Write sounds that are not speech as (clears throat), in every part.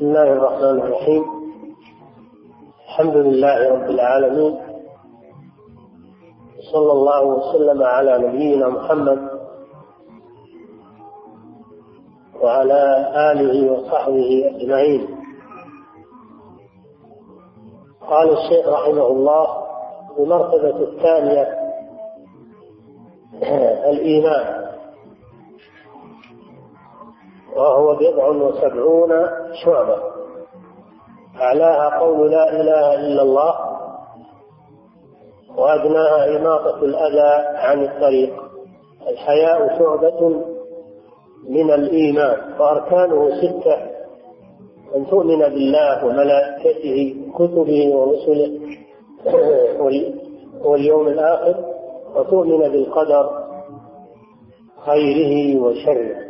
بسم الله الرحمن الرحيم. الحمد لله رب العالمين. صلى الله وسلم على نبينا محمد وعلى آله وصحبه أجمعين. قال الشيخ رحمه الله المرتبة الثانية الإيمان. وهو بضع وسبعون شعبة. أعلاها قول لا إله إلا الله وأدناها إماطة الأذى عن الطريق. الحياء شعبة من الإيمان وأركانه ستة. أن تؤمن بالله وملائكته كتبه ورسله واليوم الآخر وتؤمن بالقدر خيره وشره.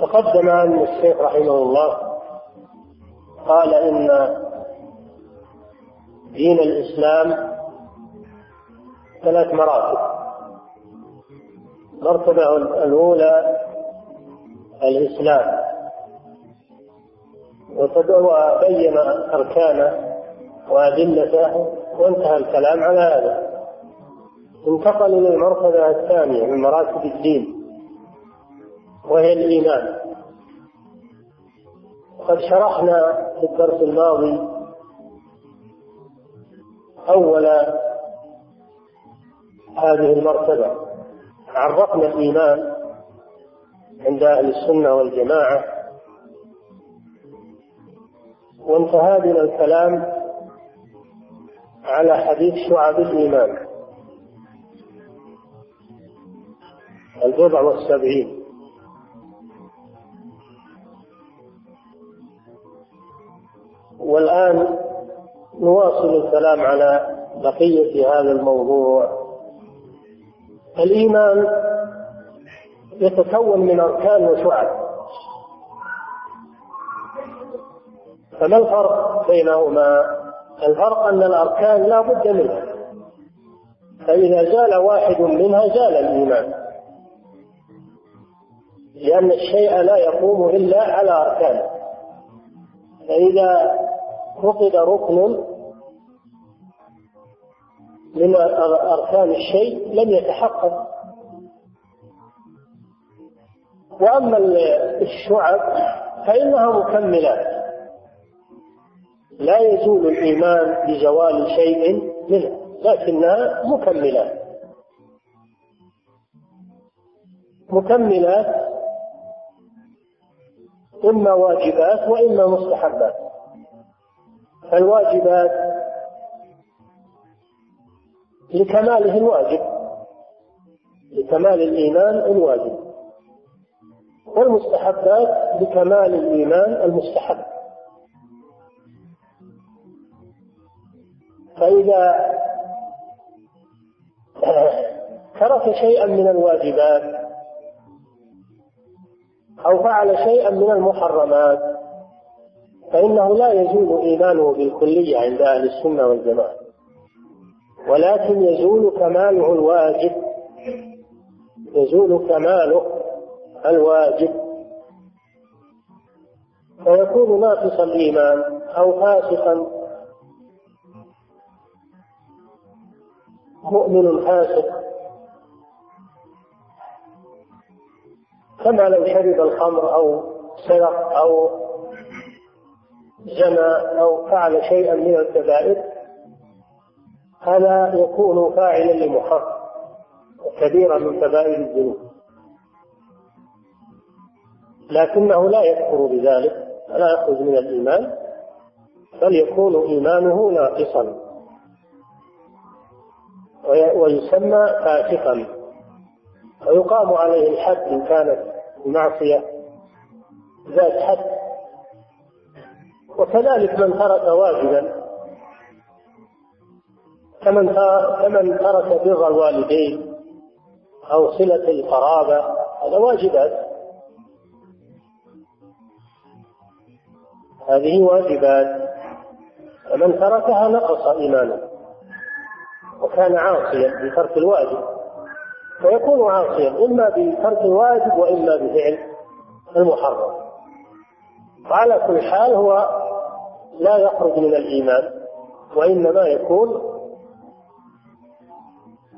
تقدم أن الشيخ رحمه الله قال إن دين الإسلام ثلاث مراتب. المرتبة الأولى الإسلام. وبين أركانه وأدلته وانتهى الكلام على هذا. انتقل إلى المرتبة الثانية من مراتب الدين. وهي الإيمان. قد شرحنا في الدرس الماضي أول هذه المرتبة. عرفنا الإيمان عند أهل السنة والجماعة. وانتهى بنا الكلام على حديث شعب الإيمان. البضع والسبعين. والآن نواصل الكلام على بقية هذا الموضوع. الإيمان يتكون من أركان وشعب فما الفرق بينهما؟ الفرق أن الأركان لا بد منها. فإذا زال واحد منها زال الإيمان. لأن الشيء لا يقوم إلا على أركانه. فإذا فقد ركن من أركان الشيء لم يتحقق. وأما الشعب فإنها مكملات. لا يزول الإيمان بزوال شيء منها لكنها مكملات. مكملات إما واجبات وإما مستحبات. فالواجبات لكماله الواجب لكمال الإيمان الواجب والمستحبات لكمال الإيمان المستحب. فإذا ترك شيئا من الواجبات أو فعل شيئا من المحرمات فإنه لا يزول إيمانه بالكلية عند أهل السنة والجماعة. ولكن يزول كماله الواجب. يزول كماله الواجب. فيكون ناقص الإيمان أو فاسقا. مؤمن فاسق. كما لو شرب الخمر أو سرق أو زنى أو فعل شيئا من الكبائر هذا يكون فاعلا لمحرم كبيرة من كبائر الذنوب. لكنه لا يكفر بذلك ولا يخرج من الإيمان بل يكون إيمانه ناقصا. ويسمى فاسقا. ويقام عليه الحد إن كانت المعصية ذات حد وكذلك من ترك واجبا كمن كمن ترك بر الوالدين أو صلة القرابة هذا واجبات. هذه واجبات. فمن تركها نقص إيمانه وكان عاصيا بترك الواجب. فيكون عاصيا إما بترك الواجب وإما بفعل المحرم. وعلى كل حال هو لا يخرج من الإيمان وإنما يكون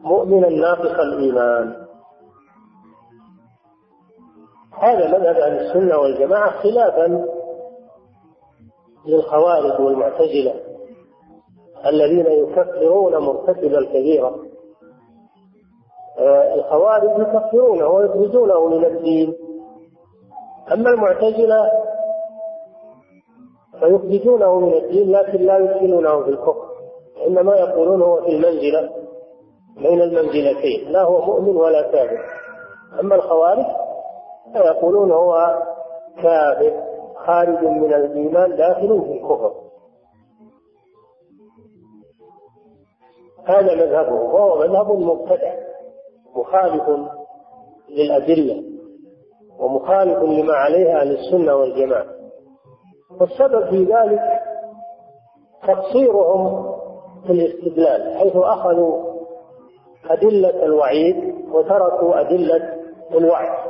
مؤمنا ناقص الإيمان. هذا مذهب أهل السنة والجماعة خلافا للخوارج والمعتزلة الذين يكفرون مرتكب الكبيرة. آه، الخوارج يكفرونه ويخرجونه من الدين. أما المعتزلة فيخرجونه من الدين لكن لا يدخلونه في الكفر. إنما يقولون هو في المنزلة بين المنزلتين لا هو مؤمن ولا كافر. أما الخوارج فيقولون هو كافر خارج من الإيمان داخل في الكفر. هذا مذهبه وهو مذهب مبتدع مخالف للأدلة ومخالف لما عليه أهل السنة والجماعة. والسبب في ذلك تقصيرهم في الاستدلال حيث أخذوا أدلة الوعيد وتركوا أدلة الوعد.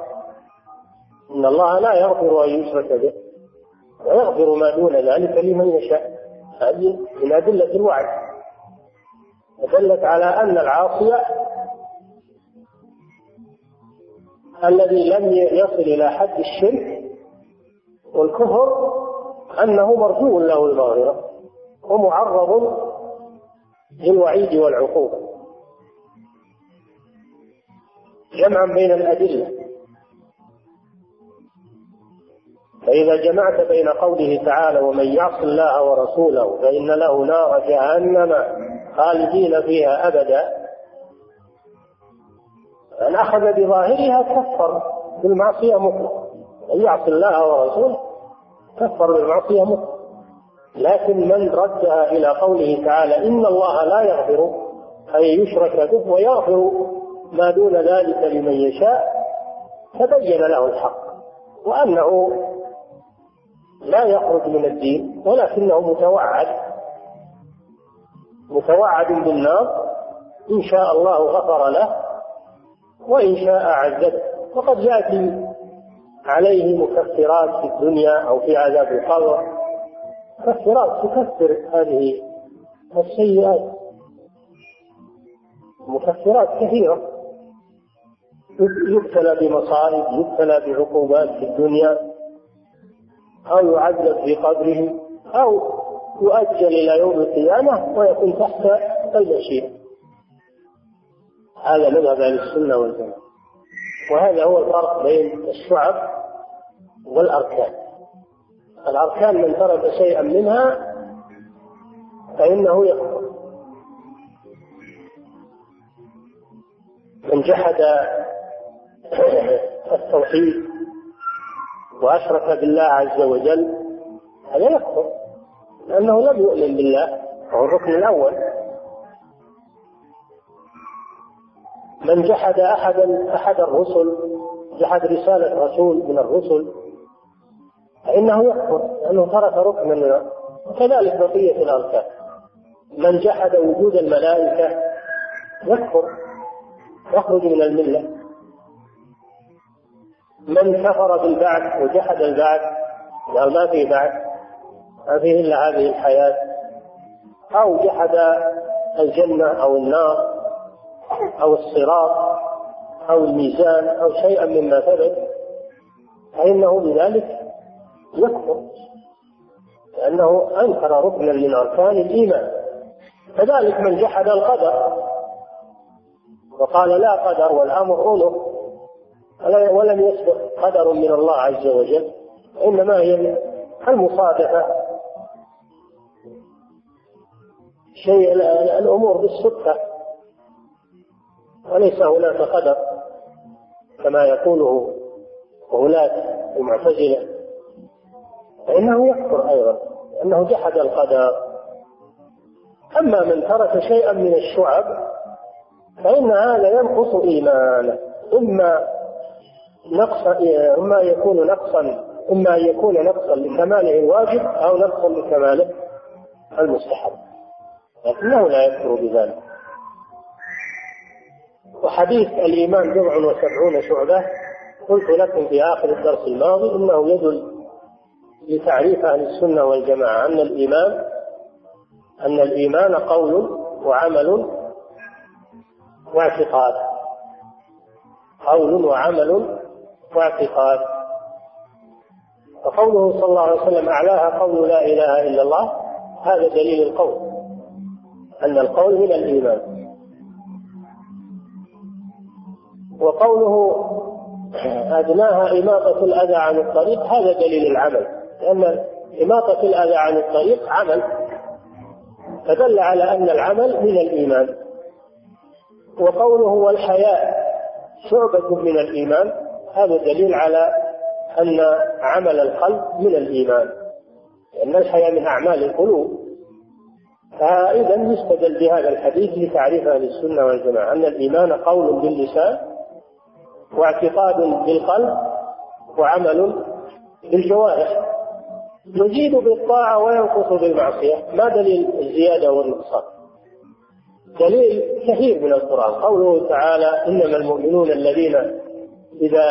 إن الله لا يغفر أن يشرك به ويغفر ما دون ذلك لمن يشاء. هذه من أدلة الوعد. ودلت على أن العاصي الذي لم يصل إلى حد الشرك والكفر أنه مرجو له المغفرة ومعرض للوعيد والعقوبة. جمعا بين الأدلة. فإذا جمعت بين قوله تعالى ومن يعص الله ورسوله فإن له نار جهنم خالدين فيها أبدا. من أخذ بظاهرها كفر بالمعصية مطلقا من يعص الله ورسوله كفر بالمعصية مطلقا لكن من ردها إلى قوله تعالى إن الله لا يغفر أن يشرك به ويغفر ما دون ذلك لمن يشاء تبين له الحق. وأنه لا يخرج من الدين ولكنه متوعد. متوعد بالنار إن شاء الله غفر له وإن شاء عذبه وقد يأتي عليه مكفرات في الدنيا أو في عذاب القبر. مكفرات تكفر هذه السيئات. مكفرات كثيرة. يبتلى بمصائب يبتلى بعقوبات في الدنيا. أو يعذب في قبره. أو يؤجل إلى يوم القيامة ويكون تحت المشيئة هذا مذهب أهل السنة والجماعة. وهذا هو الفرق بين الشعب والأركان. الأركان من ترك شيئا منها فإنه يكفر. من جحد (coughs) التوحيد وأشرك بالله عز وجل هذا يكفر لأنه لم يؤمن بالله. وهو الركن الأول. من جحد أحدا أحد الرسل جحد رسالة رسول من الرسل فإنه يكفر لأنه ترك ركنا من وكذلك بقية الأركان. من جحد وجود الملائكة يكفر يخرج من الملة. من كفر بالبعث وجحد البعث قال ما في بعث ما فيه إلا هذه الحياة. أو جحد الجنة أو النار أو الصراط أو الميزان أو شيئا مما ثبت فإنه بذلك يكفر لأنه أنكر ركنا من أركان الإيمان. كذلك من جحد القدر وقال لا قدر والأمر أنه ولم يسبق قدر من الله عز وجل إنما هي المصادفة. شيء الأمور بالصدفة وليس هناك قدر كما يقوله غلاة المعتزلة. فإنه يكفر أيضا أنه جحد القدر. أما من ترك شيئا من الشعب فإن هذا ينقص إيمانه. إما نقص إما يكون نقصا إما أن يكون نقصا لكماله الواجب أو نقصا لكماله المستحب. لكنه لا يكفر بذلك. وحديث الإيمان بضع وسبعون شعبة قلت لكم في آخر الدرس الماضي إنه يدل لتعريف أهل السنة والجماعة أن الإيمان أن الإيمان قول وعمل واعتقاد. قول وعمل واعتقاد. فقوله صلى الله عليه وسلم أعلاها قول لا إله إلا الله هذا دليل القول أن القول من الإيمان. وقوله أدناها إماطة الأذى عن الطريق هذا دليل العمل. لأن إماطة الأذى عن الطريق عمل فدل على أن العمل من الإيمان. وقوله والحياء شعبة من الإيمان هذا دليل على أن عمل القلب من الإيمان. لأن الحياء من أعمال القلوب. فإذا يستدل بهذا الحديث لتعريف أهل السنة والجماعة أن الإيمان قول باللسان واعتقاد بالقلب وعمل بالجوارح. يزيد بالطاعة وينقص بالمعصية. ما دليل الزيادة والنقصان؟ دليل كثير من القرآن. قوله تعالى إنما المؤمنون الذين إذا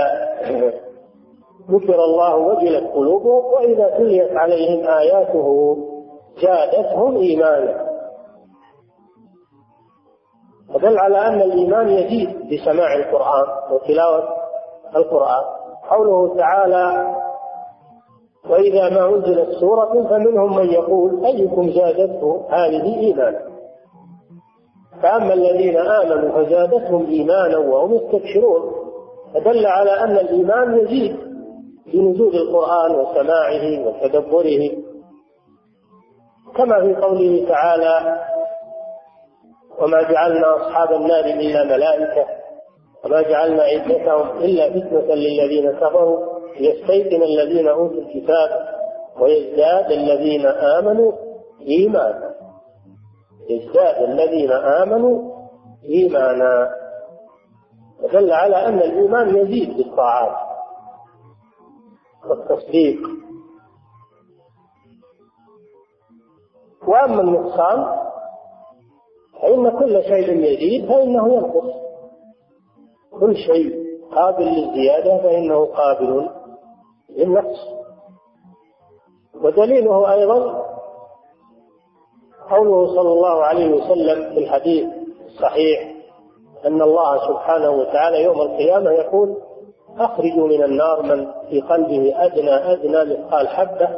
ذكر الله وجلت قلوبهم وإذا تليت عليهم آياته زادتهم إيمانا. فدل على أن الإيمان يزيد بسماع القرآن وتلاوة القرآن. قوله تعالى وإذا ما أنزلت سورة فمنهم من يقول أيكم زادته هذه إيمانا؟ فأما الذين آمنوا فزادتهم إيمانا وهم يستبشرون. فدل على أن الإيمان يزيد بنزول القرآن وسماعه وتدبره. كما في قوله تعالى وما جعلنا أصحاب النار إلا ملائكة وما جعلنا عدتهم إلا فتنة للذين كفروا. ليستيقن الذين أوتوا الكتاب ويزداد الذين آمنوا إيمانا. يزداد الذين آمنوا إيمانا. دل على أن الإيمان يزيد بالطاعات والتصديق. وأما النقصان فإن كل شيء يزيد فإنه ينقص. كل شيء قابل للزيادة فإنه قابل للنقص ودليله أيضا قوله صلى الله عليه وسلم في الحديث الصحيح أن الله سبحانه وتعالى يوم القيامة يقول أخرجوا من النار من في قلبه أدنى أدنى مثقال حبة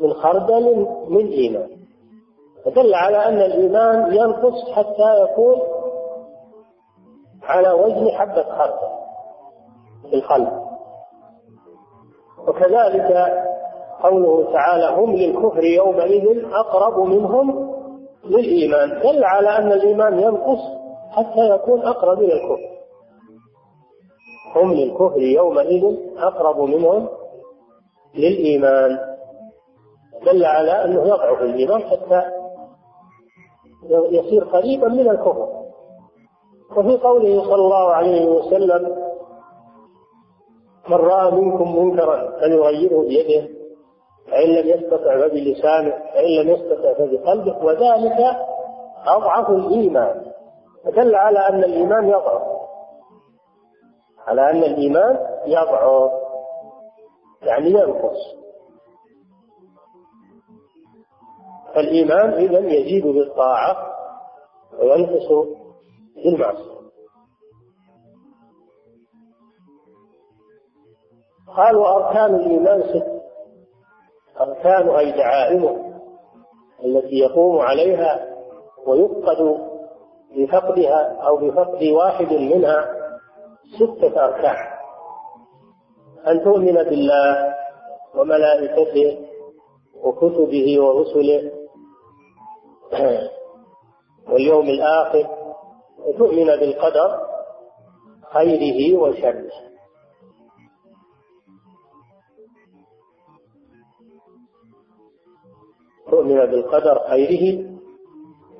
من خردل من إيمان. فدل على أن الإيمان ينقص حتى يكون على وزن حبة خردل في القلب. وكذلك قوله تعالى هم للكفر يومئذ أقرب منهم للإيمان دل على أن الإيمان ينقص حتى يكون أقرب إلى الكفر. هم للكفر يومئذ أقرب منهم للإيمان. دل على أنه يضعف الإيمان حتى يصير قريبا من الكفر. وفي قوله صلى الله عليه وسلم من رأى منكم منكرا فليغيره بيده فإن لم يستطع فبلسانه فإن لم يستطع فبقلبه وذلك أضعف الإيمان. فدل على أن الإيمان يضعف. على أن الإيمان يضعف يعني ينقص. فالإيمان إذا يزيد بالطاعة وينقص بالمعصية. قالوا أركان الإيمان ست. أركان أي دعائمه التي يقوم عليها ويفقد بفقدها أو بفقد واحد منها ستة أركان. أن تؤمن بالله وملائكته وكتبه ورسله (clears throat) واليوم الآخر وتؤمن بالقدر خيره وشره. تؤمن بالقدر خيره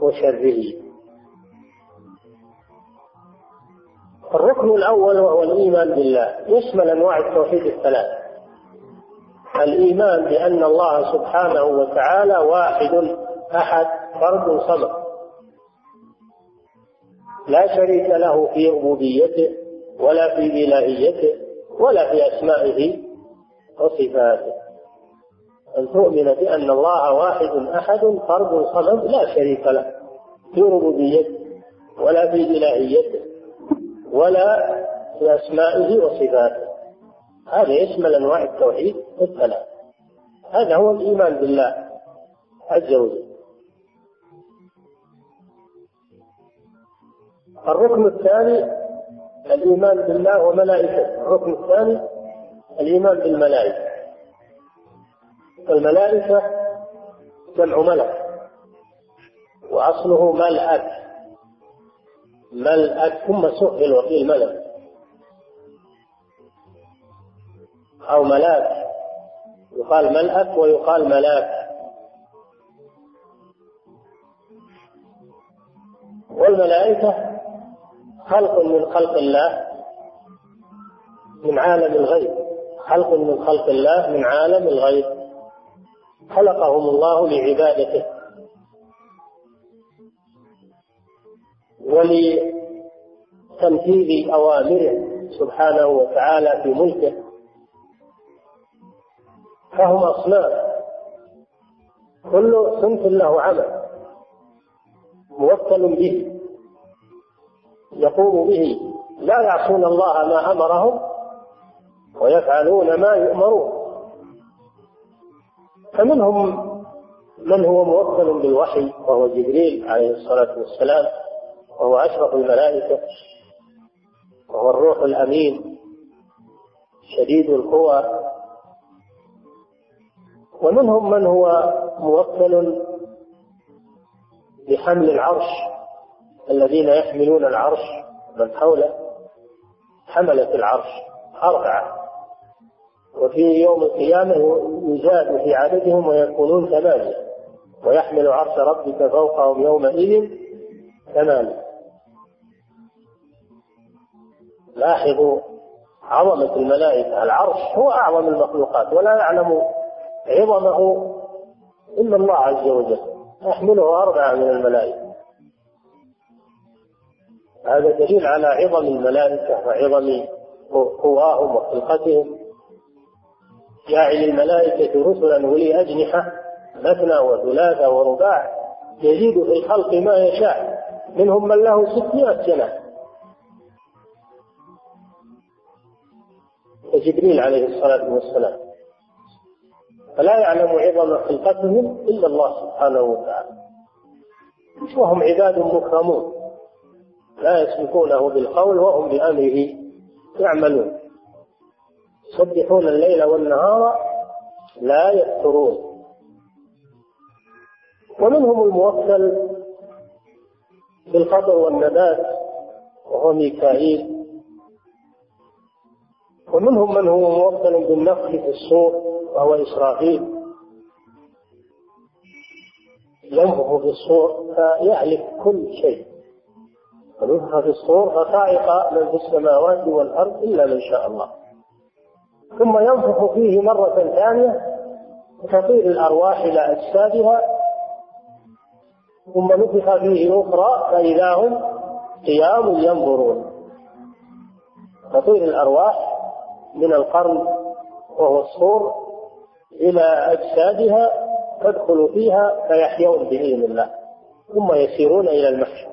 وشره. الركن الأول وهو الإيمان بالله. يشمل أنواع التوحيد الثلاث. الإيمان بأن الله سبحانه وتعالى واحد أحد فرد صمد. لا شريك له في ربوبيته ولا في إلهيته ولا في أسمائه وصفاته. أن تؤمن بأن الله واحد أحد فرد صمد لا شريك له في ربوبيته ولا في إلهيته ولا في أسمائه وصفاته. هذا يشمل أنواع التوحيد الثلاث هذا هو الإيمان بالله عز وجل. الركن الثاني الإيمان بالله وملائكته. الركن الثاني الإيمان بالملائكة. الملائكة جمع ملك وأصله ملأك ملأك ثم سهل وقيل ملك. أو ملاك يقال ملأك ويقال ملاك. والملائكة خلق من خلق الله من عالم الغيب خلق من خلق الله من عالم الغيب. خلقهم الله لعبادته. ولتنفيذ أوامره سبحانه وتعالى في ملكه. فهم أصناف كل صنف له عمل. موكل به. يقوم به. لا يعصون الله ما أمرهم ويفعلون ما يؤمرون. فمنهم من هو موكل بالوحي وهو جبريل عليه الصلاة والسلام وهو أشرف الملائكة وهو الروح الأمين شديد القوى. ومنهم من هو موكل بحمل العرش الذين يحملون العرش من حوله حملة العرش أربعة. وفي يوم القيامة يزاد في عددهم ويكونون ثمانية. ويحمل عرش ربك فوقهم يومئذ ثمانية. لاحظوا عظمة الملائكة. العرش هو أعظم المخلوقات ولا يعلم عظمه إلا الله عز وجل. يحمله أربعة من الملائكة. هذا دليل على عظم الملائكة وعظم قواهم وخلقتهم. جاعل الملائكة رسلا ولي أجنحة مثنى وثلاثة ورباع يزيد في الخلق ما يشاء منهم من له ستمائة سنة. وجبريل عليه الصلاة والسلام. فلا يعلم عظم خلقتهم إلا الله سبحانه وتعالى. وهم عباد مكرمون. لا يسبقونه بالقول وهم بأمره يعملون. يسبحون الليل والنهار لا يفترون. ومنهم الموكل بالقدر والنبات وهو ميكائيل. ومنهم من هو موكل بالنفخ في الصور وهو إسرافيل. ينفخ في الصور فيهلك كل شيء. ونفخ في الصور فصعق من في السماوات والأرض إلا من شاء الله. ثم ينفخ فيه مرة ثانية وتطير الأرواح إلى أجسادها ثم نفخ فيه أخرى فإذا هم قيام ينظرون. تطير الأرواح من القرن وهو الصور إلى أجسادها تدخل فيها فيحيون بإذن الله ثم يسيرون إلى المحشر.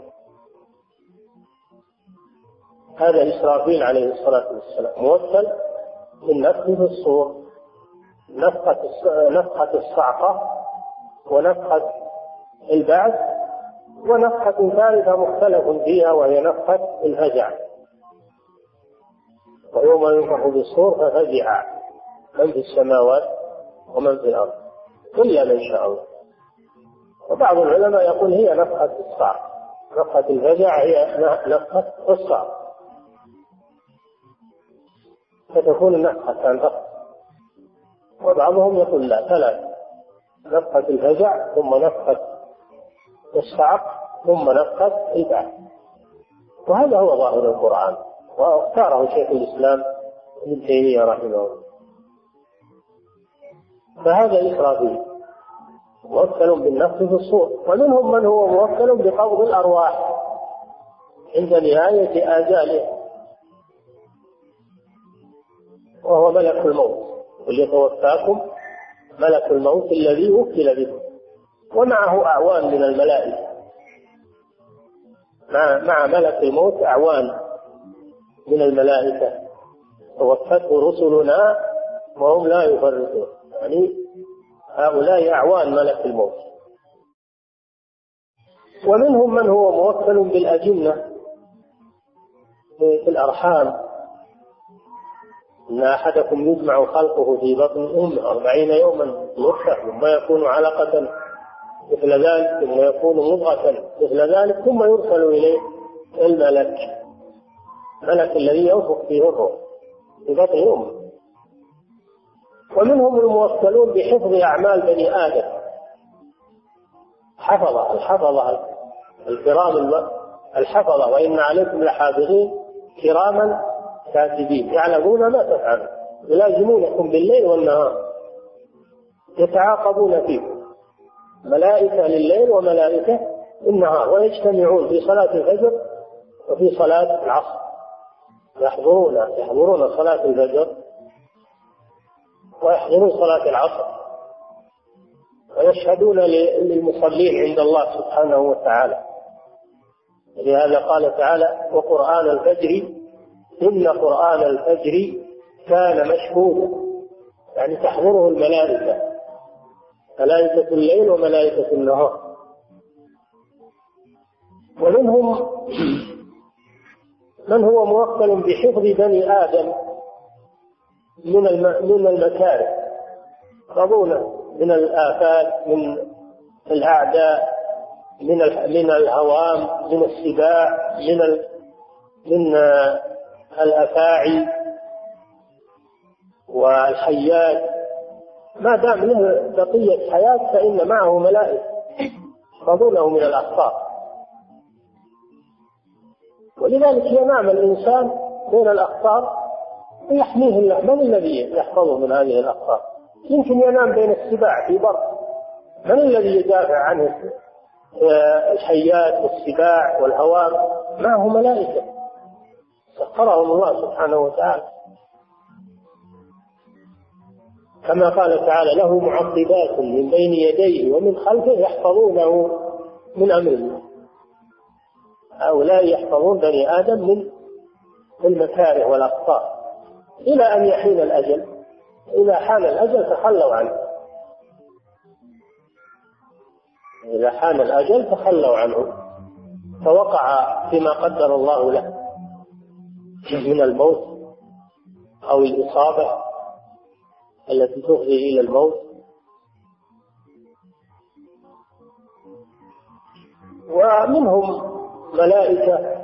هذا إسرافيل عليه الصلاة والسلام. موكل بالنفخ في الصور نفخة نفخة الصعقة ونفخة البعث ونفخة ثالثة مختلف فيها وهي نفخة الهجع ويوم ينفخ بالصور ففزع من في السماوات ومن في الأرض. إلا من شاء الله. وبعض العلماء يقول هي نفخة الصعق نفخة الفزع هي نفخة الصعق فتكون نفخة وبعضهم يقول لا ثلاث نفخة الفزع ثم نفخة الصعق ثم نفخة البعث. وهذا هو ظاهر القرآن واختاره شيخ الإسلام ابن تيمية رحمه الله. فهذا إسرافيل موكل بالنفخ في الصور. ومنهم من هو موكل بقبض الأرواح. عند نهاية آجاله. وهو ملك الموت. وليتوفاكم ملك الموت الذي وكل بكم ومعه أعوان من الملائكة. مع مع ملك الموت أعوان من الملائكة. توفته رسلنا وهم لا يفرطون. يعني هؤلاء أعوان ملك الموت. ومنهم من هو موكل بالأجنة. في الأرحام. إن أحدكم يجمع خلقه في بطن أمه أربعين يوما نطفة ثم يكون علقة مثل ذلك ثم يكون مضغة مثل ذلك ثم يرسل إليه الملك الملك الذي ينفخ فيه الروح في بطن أمه. ومنهم الموكلون بحفظ أعمال بني آدم. حفظة الحفظة الكرام الحفظة وإن عليكم لحافظين كراما كاتبين يعلمون ما تفعلون يلازمونكم بالليل والنهار. يتعاقبون فيكم ملائكة لليل وملائكة النهار ويجتمعون في صلاة الفجر وفي صلاة العصر. يحضرون يحضرون صلاة الفجر ويحضرون صلاة العصر. ويشهدون للمصلين عند الله سبحانه وتعالى. لهذا قال تعالى وقرآن الفجر إن قرآن الفجر كان مشهودا يعني تحضره الملائكة. ملائكة الليل وملائكة النهار. ومنهم من هو موكل بحفظ بني آدم من من المكاره يحفظون من الآفات من الأعداء من من الهوام من السباع من من الأفاعي والحيات. ما دام له بقية حياة فإن معه ملائكة يحفظونه من الأخطار ولذلك ينام الإنسان بين الأخطار ويحميه الله. من الذي يحفظه من هذه الأخطار يمكن ينام بين السباع في بر من الذي يدافع عنه؟ الحيات والسباع والهوام معه ملائكة؟ سخرهم الله سبحانه وتعالى. كما قال تعالى له معقبات من بين يديه ومن خلفه يحفظونه من أمر الله. هؤلاء يحفظون بني آدم من المكاره والأخطاء. إلى أن يحين الأجل. إذا حان الأجل تخلوا عنه. إذا حان الأجل تخلوا عنه. فوقع فيما قدر الله له. من الموت أو الإصابة التي تفضي إلى الموت. ومنهم ملائكة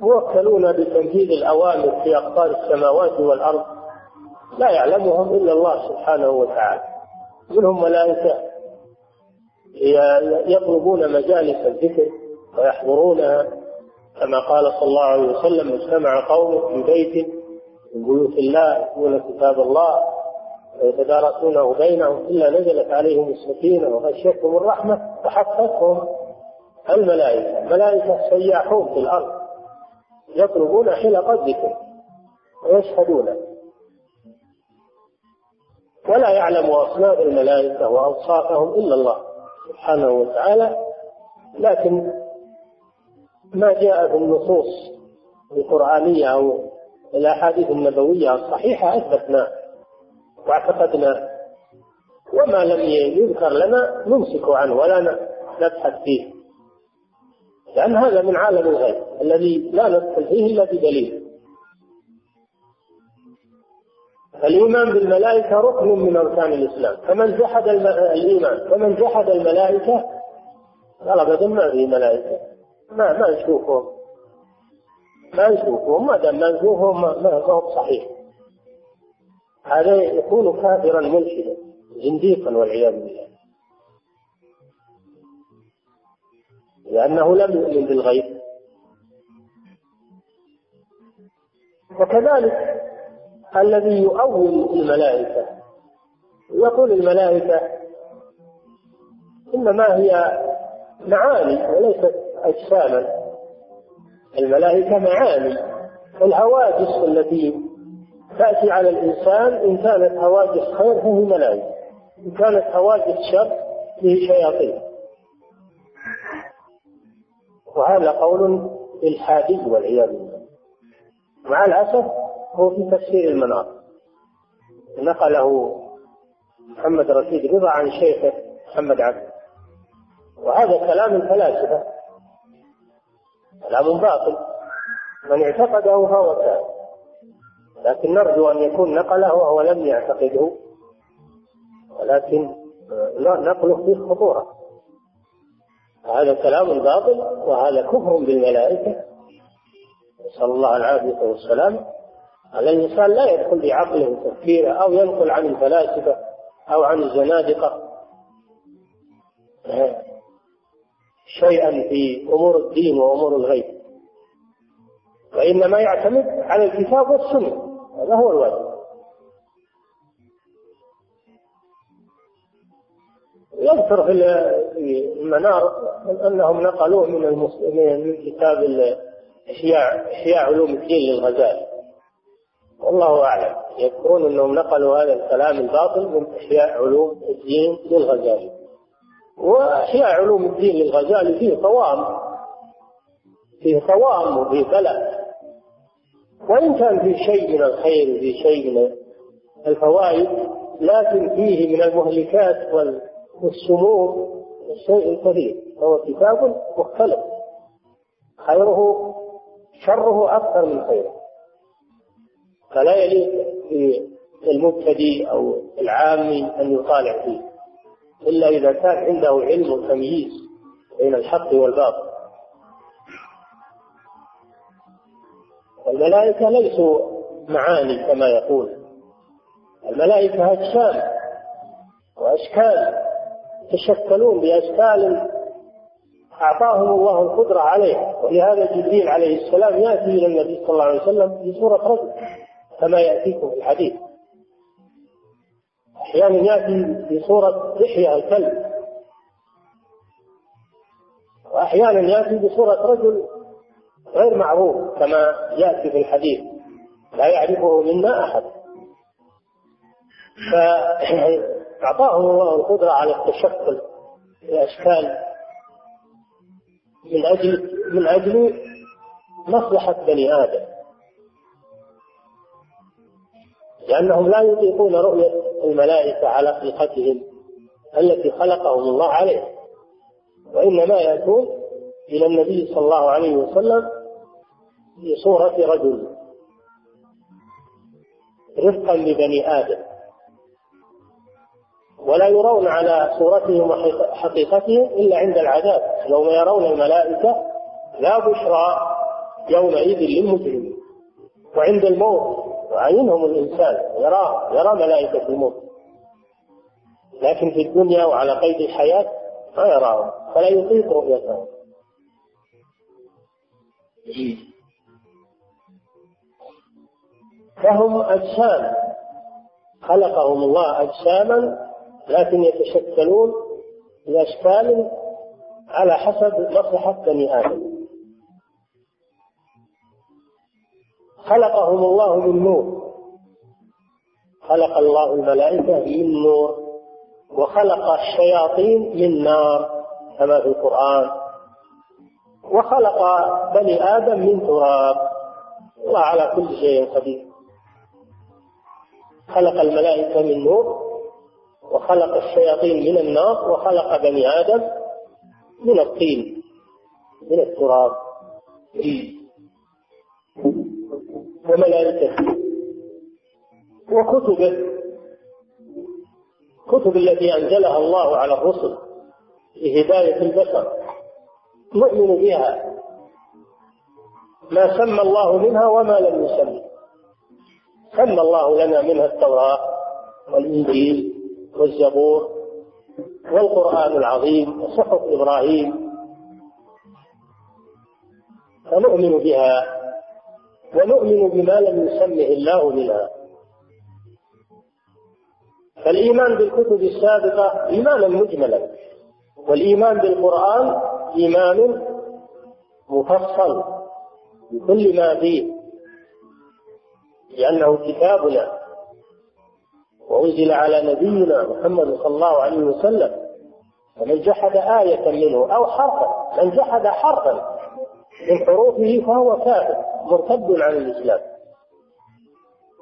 موكلون بتنفيذ الأوامر في أقطار السماوات والأرض لا يعلمهم إلا الله سبحانه وتعالى. منهم ملائكة يطلبون مجالس الذكر ويحضرونها. كما قال صلى الله عليه وسلم اجتمع قوم في بيت من بيوت الله يتلون كتاب الله ويتدارسونه بينهم إلا نزلت عليهم السكينة وغشيتهم الرحمة وحفتهم الملائكة. ملائكة سياحون في الأرض يطلبون حلق الذكر ويشهدون. ولا يعلم أصناف الملائكة وأوصافهم إلا الله سبحانه وتعالى لكن ما جاء في النصوص القرآنية أو الأحاديث النبوية الصحيحة أثبتناه وأعتقدنا. وما لم يذكر لنا نمسك عنه ولا نبحث فيه. لأن هذا من عالم الغيب الذي لا ندخل فيه إلا بدليل. الإيمان بالملائكة ركن من أركان الإسلام. فمن جحد الإيمان فمن جحد الملائكة أبدا ما في ملائكة. ما ما نشوفهم ما نشوفهم ما دام ما نشوفهم ما هو صحيح. هذا يكون كافرا ملحدا زنديقا والعياذ بالله. لأنه لم يؤمن بالغيب. وكذلك الذي يؤول الملائكة. يقول الملائكة إنما هي معاني وليست أجساما. الملائكة معاني. الهواجس التي تأتي على الإنسان إن كانت هواجس خير فهي ملائكة. إن كانت هواجس شر فهي شياطين. وهذا قول إلحادي والعياذ بالله. مع الأسف هو في تفسير المنار نقله محمد رشيد رضا عن شيخه محمد عبد. وهذا كلام الفلاسفة. كلام باطل. من اعتقده فهو كافر. لكن نرجو أن يكون نقله وهو لم يعتقده. ولكن نقله فيه خطورة. هذا كلام باطل وهذا كفر بالملائكة. نسأل الله العافية والسلام الإنسان لا يدخل بعقله وتفكيره أو ينقل عن الفلاسفة أو عن الزنادقة. شيئا في أمور الدين وأمور الغيب. وإنما يعتمد على الكتاب والسنة. هذا هو الواجب. يذكر في المنار أنهم نقلوه من من كتاب احياء إحياء علوم الدين للغزالي والله أعلم. يذكرون أنهم نقلوا هذا الكلام الباطل من إحياء علوم الدين للغزالي واحياء علوم الدين للغزالي فيه طوام فيه طوام وفيه بلاء وإن كان في شيء من الخير وفي شيء من الفوائد لكن فيه من المهلكات والسموم الشيء الكثير هو كتاب مختلف. خيره شره أكثر من خيره. فلا يليق بالمبتدئ أو العامي أن يطالع فيه. إلا إذا كان عنده علم وتمييز بين الحق والباطل. الملائكة ليسوا معاني كما يقول. الملائكة أجسام وأشكال يتشكلون بأشكال أعطاهم الله القدرة عليها ولهذا جبريل عليه السلام يأتي إلى النبي صلى الله عليه وسلم في صورة رجل كما يأتيكم في الحديث. أحيانا يأتي في صورة لحية الكلب. وأحيانا يأتي بصورة رجل غير معروف كما يأتي في الحديث. لا يعرفه منا أحد. فأعطاهم الله القدرة على التشكل في أشكال من أجل من أجل مصلحة بني آدم. لأنهم لا يطيقون رؤية الملائكة على خلقتهم التي خلقهم الله عليها وإنما يأتون إلى النبي صلى الله عليه وسلم في صورة رجل رفقا لبني آدم. ولا يرون على صورتهم وحقيقتهم إلا عند العذاب. يوم يرون الملائكة لا بشرى يومئذ للمجرمين. وعند الموت يعينهم الإنسان يرى يرى ملائكة الموت. لكن في الدنيا وعلى قيد الحياة ما يراهم فلا يطيق رؤيتهم. فهم أجسام. خلقهم الله أجساما لكن يتشكلون بأشكال على حسب مصلحة بني آدم. خلقهم الله من نور. خلق الله الملائكة من نور وخلق الشياطين من نار كما في القرآن. وخلق بني آدم من تراب. الله على كل شيء قدير. خلق الملائكة من نور وخلق الشياطين من النار وخلق بني آدم من الطين من التراب. وملائكته وكتبه. كتب التي أنزلها الله على الرسل لهداية البشر. نؤمن بها. ما سمى الله منها وما لم يسمى. سمى الله لنا منها التوراة والإنجيل والزبور والقرآن العظيم وصحف إبراهيم. فنؤمن بها. ونؤمن بما لم يسمه الله منها فالإيمان بالكتب السابقة إيمانا مجملا والإيمان بالقرآن إيمان مفصل بكل ما فيه لأنه كتابنا وأنزل على نبينا محمد صلى الله عليه وسلم فمن جحد آية منه أو حرفا من جحد حرفا من حروفه فهو كافر مرتد عن الإسلام.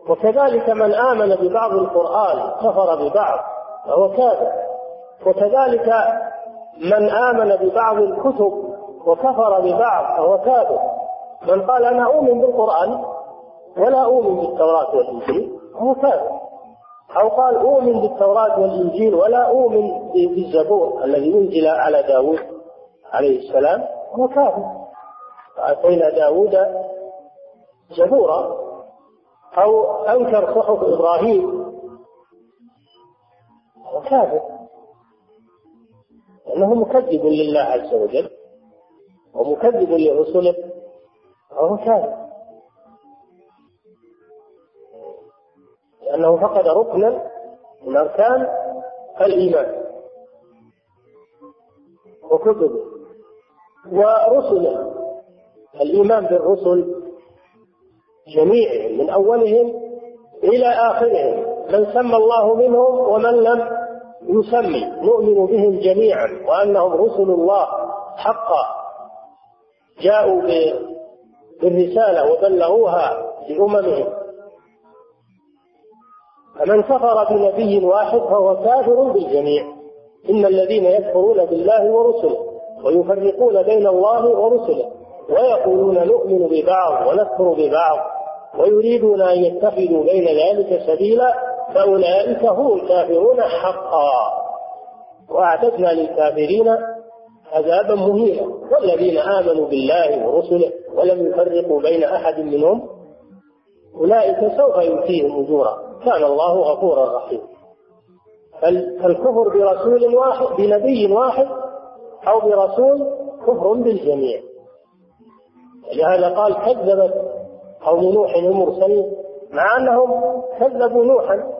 وكذلك من آمن ببعض القرآن كفر ببعض فهو كافر. وكذلك من آمن ببعض الكتب وكفر ببعض فهو كافر. من قال أنا أؤمن بالقرآن ولا أؤمن بالتوراة والإنجيل فهو كافر. أو قال أؤمن بالتوراة والإنجيل ولا أؤمن بالزبور الذي أنزل على داود عليه السلام هو كافر. فأتينا داود زبورا أو أنكر صحف إبراهيم. هو كافر لأنه مكذب لله عز وجل ومكذب لرسله. فهو كافر لأنه فقد ركنا من أركان الإيمان وكتبه ورسله. الإيمان بالرسل جميعهم من أولهم إلى آخرهم. من سمى الله منهم ومن لم يسمي نؤمن بهم جميعا وأنهم رسل الله حقا. جاءوا بالرسالة وبلغوها لأممهم. فمن كفر بنبي واحد فهو كافر بالجميع. إن الذين يكفرون بالله ورسله ويفرقون بين الله ورسله. ويقولون نؤمن ببعض ونكفر ببعض ويريدون أن يتخذوا بين ذلك سبيلا فأولئك هم الكافرون حقا. وأعتدنا للكافرين عذابا مهينا. والذين آمنوا بالله ورسله ولم يفرقوا بين أحد منهم أولئك سوف يؤتيهم أجورا. كان الله غفورا رحيما. فالكفر برسول واحد بنبي واحد أو برسول كفر بالجميع. لهذا قال كذبت قوم نوح المرسلين مع أنهم كذبوا نوحا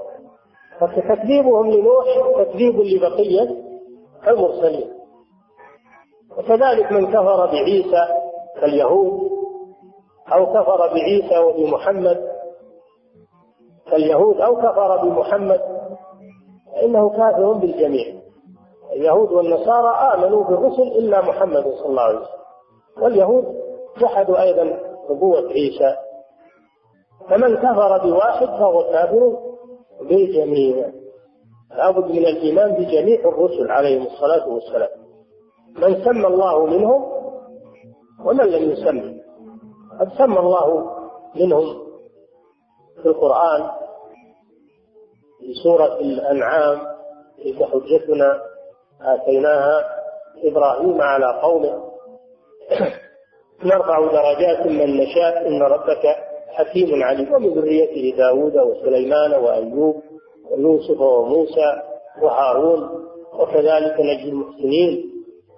فتكذيبهم لنوح تكذيب لبقية المرسلين. وكذلك من كفر بعيسى كاليهود أو كفر بعيسى وبمحمد كاليهود أو كفر بمحمد فإنه كافر بالجميع. اليهود والنصارى آمنوا بالرسل إلا محمد صلى الله عليه وسلم. واليهود جحدوا أيضا نبوة عيسى. فمن كفر بواحد فهو كافر بالجميع. لابد من الإيمان بجميع الرسل عليهم الصلاة والسلام. من سمى الله منهم ومن لم يسمي قد سمى الله منهم في القرآن في سورة الأنعام تلك حجتنا آتيناها إبراهيم على قومه. (clears throat) نرفع درجات من نشاء إن ربك حكيم عليم. ومن ذريته داود وسليمان وأيوب ويوسف وموسى وهارون. وكذلك نجي المحسنين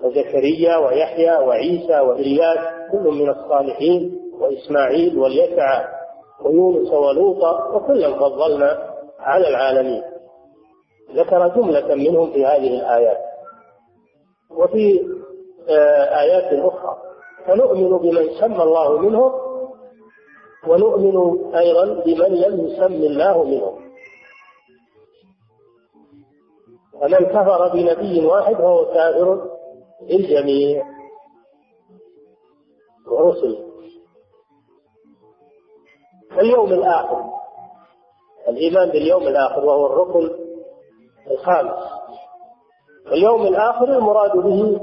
وزكريا ويحيى وعيسى وإلياس كل من الصالحين وإسماعيل واليسع ويونس ولوطا وكلا فضلنا على العالمين. ذكر جملة منهم في هذه الآيات. وفي آه، آيات أخرى. فنؤمن بمن سمى الله منهم ونؤمن أيضا بمن لم يسم الله منهم. فمن كفر بنبي واحد فهو كافر بالجميع ورسل اليوم الآخر الإيمان باليوم الآخر وهو الركن الخامس. اليوم الآخر المراد به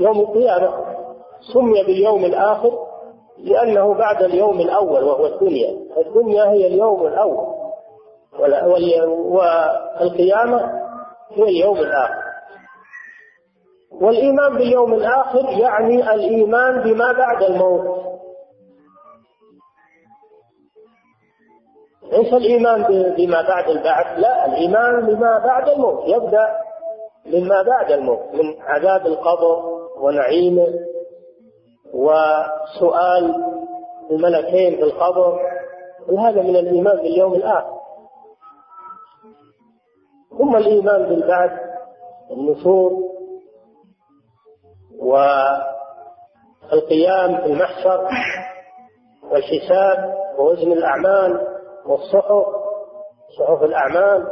يوم القيامة. سمي باليوم الآخر لأنه بعد اليوم الأول وهو الدنيا. الدنيا هي اليوم الأول. والقيامة هي اليوم الآخر. والإيمان باليوم الآخر يعني الإيمان بما بعد الموت. ليس الإيمان بما بعد البعث لا الإيمان بما بعد الموت. يبدأ مما بعد الموت من عذاب القبر ونعيمه. وسؤال الملكين في القبر وهذا من الإيمان باليوم الآخر؟ ثم الإيمان بالبعث النشور والقيام في المحشر والحساب ووزن الأعمال والصحف صحف الأعمال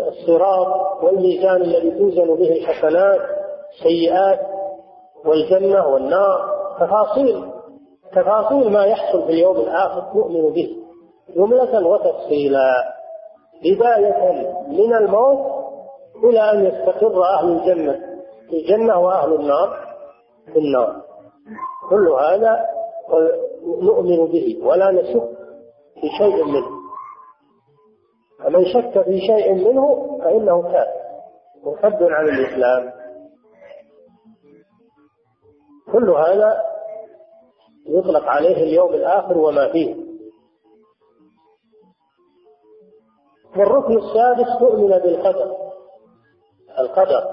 والصراط والميزان الذي توزن به الحسنات السيئات. والجنة والنار تفاصيل تفاصيل ما يحصل في اليوم الآخر نؤمن به. جملة وتفصيلا. بداية من الموت إلى أن يستقر أهل الجنة في الجنة وأهل النار في النار. كل هذا نؤمن به ولا نشك في شيء منه. فمن شك في شيء منه فإنه كافر. مرتد عن الإسلام. كل هذا يطلق عليه اليوم الآخر وما فيه. والركن السادس تؤمن بالقدر القدر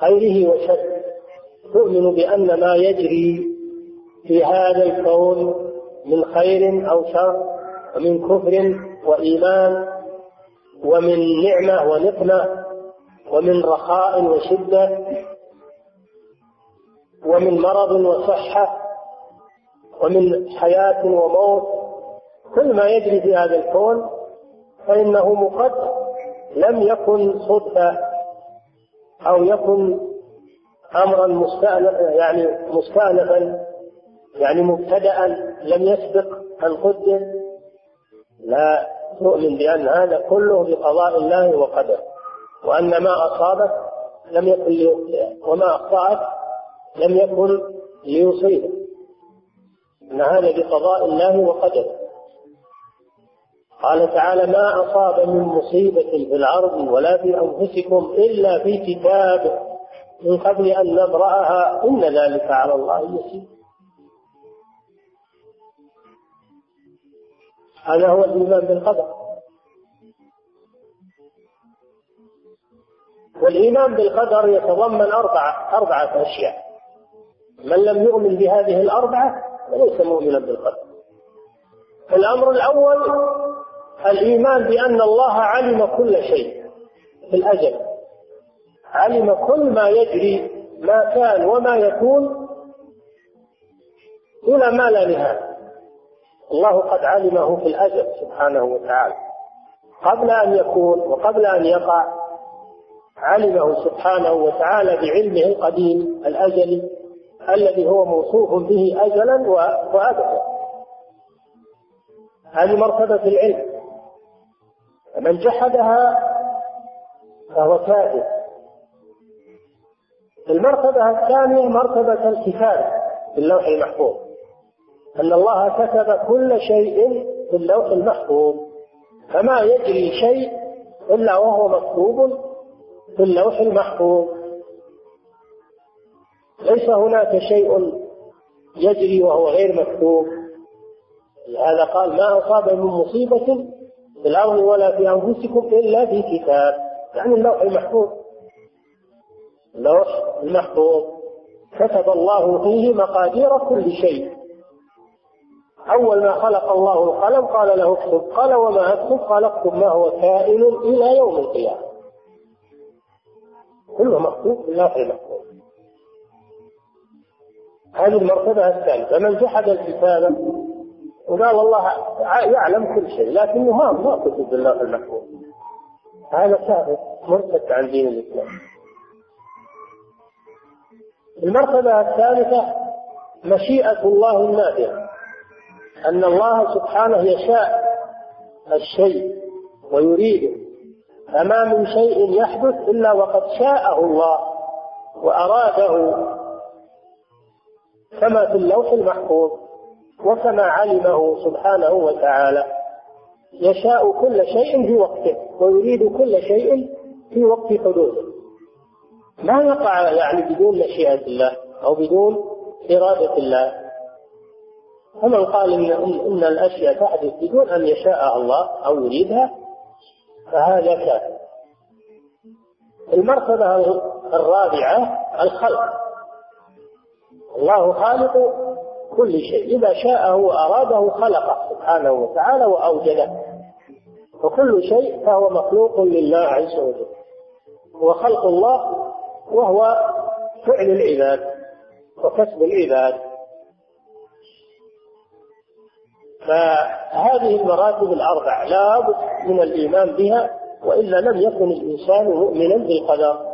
خيره وشره. تؤمن بأن ما يجري في هذا الكون من خير أو شر ومن كفر وإيمان ومن نعمة ونقمة ومن رخاء وشدة ومن مرض وصحة ومن حياة وموت كل ما يجري في هذا الكون فإنه مقدر لم يكن صدفة أو يكن أمرا مستأنفا يعني مستأنفا يعني مبتدأ لم يسبق أن قدر لا نؤمن بأن هذا كله بقضاء الله وقدره وأن ما أصابك لم يكن وما أخطأك لم يكن ليصيبك أن هذا بقضاء الله وقدره. قال تعالى ما أصاب من مصيبة في الأرض ولا في أنفسكم إلا في كتاب من قبل أن نبرأها. إن ذلك على الله يسير. هذا هو الإيمان بالقدر. والإيمان بالقدر يتضمن أربعة أربعة أشياء. من لم يؤمن بهذه الأربعة فليس مؤمنا بالقدر الأمر الأول الإيمان بأن الله علم كل شيء في الأجل. علم كل ما يجري ما كان وما يكون إلى ما لا نهاية. الله قد علمه في الأجل سبحانه وتعالى. قبل أن يكون وقبل أن يقع علمه سبحانه وتعالى بعلمه القديم الأزلي الذي هو موصوف به أجلا وأبدا هذه مرتبة العلم. فمن جحدها فهو كافر المرتبة الثانية مرتبة الكتابة في اللوح المحفوظ. أن الله كتب كل شيء في اللوح المحفوظ. فما يجري شيء إلا وهو مكتوب في اللوح المحفوظ. ليس هناك شيء يجري وهو غير مكتوب. لهذا قال ما أصاب من مصيبة في الأرض ولا في أنفسكم إلا في كتاب. يعني اللوح المحفوظ. اللوح المحفوظ. كتب الله فيه مقادير كل شيء. أول ما خلق الله القلم قال له اكتب قال وما أكتب قال اكتب ما هو كائن إلى يوم القيامة. كله مكتوب في اللوح المحفوظ. هذه المرتبة الثانية. فمن جحد الكتابة وقال الله يعلم كل شيء لكنه ما كتب بالله المحفوظ هذا كافر مرتد عن دين الإسلام. المرتبة الثالثة مشيئة الله النافعة أن الله سبحانه يشاء الشيء ويريده فما من شيء يحدث إلا وقد شاءه الله وأراده كما في اللوح المحفوظ وكما علمه سبحانه وتعالى. يشاء كل شيء في وقته ويريد كل شيء في وقت حدوثه ما يقع يعني بدون مشيئة الله أو بدون إرادة الله. فمن قال إن, إن الأشياء تحدث بدون أن يشاء الله أو يريدها فهذا كافر. المرتبة الرابعة الخلق. الله خالق كل شيء. إذا شاءه وأراده خلقه سبحانه وتعالى وأوجده. وكل شيء فهو مخلوق لله عز وجل. وخلق الله وهو فعل العباد وكسب العباد. فهذه المراتب الأربع لا بد من الإيمان بها وإلا لم يكن الإنسان مؤمنا بالقدر.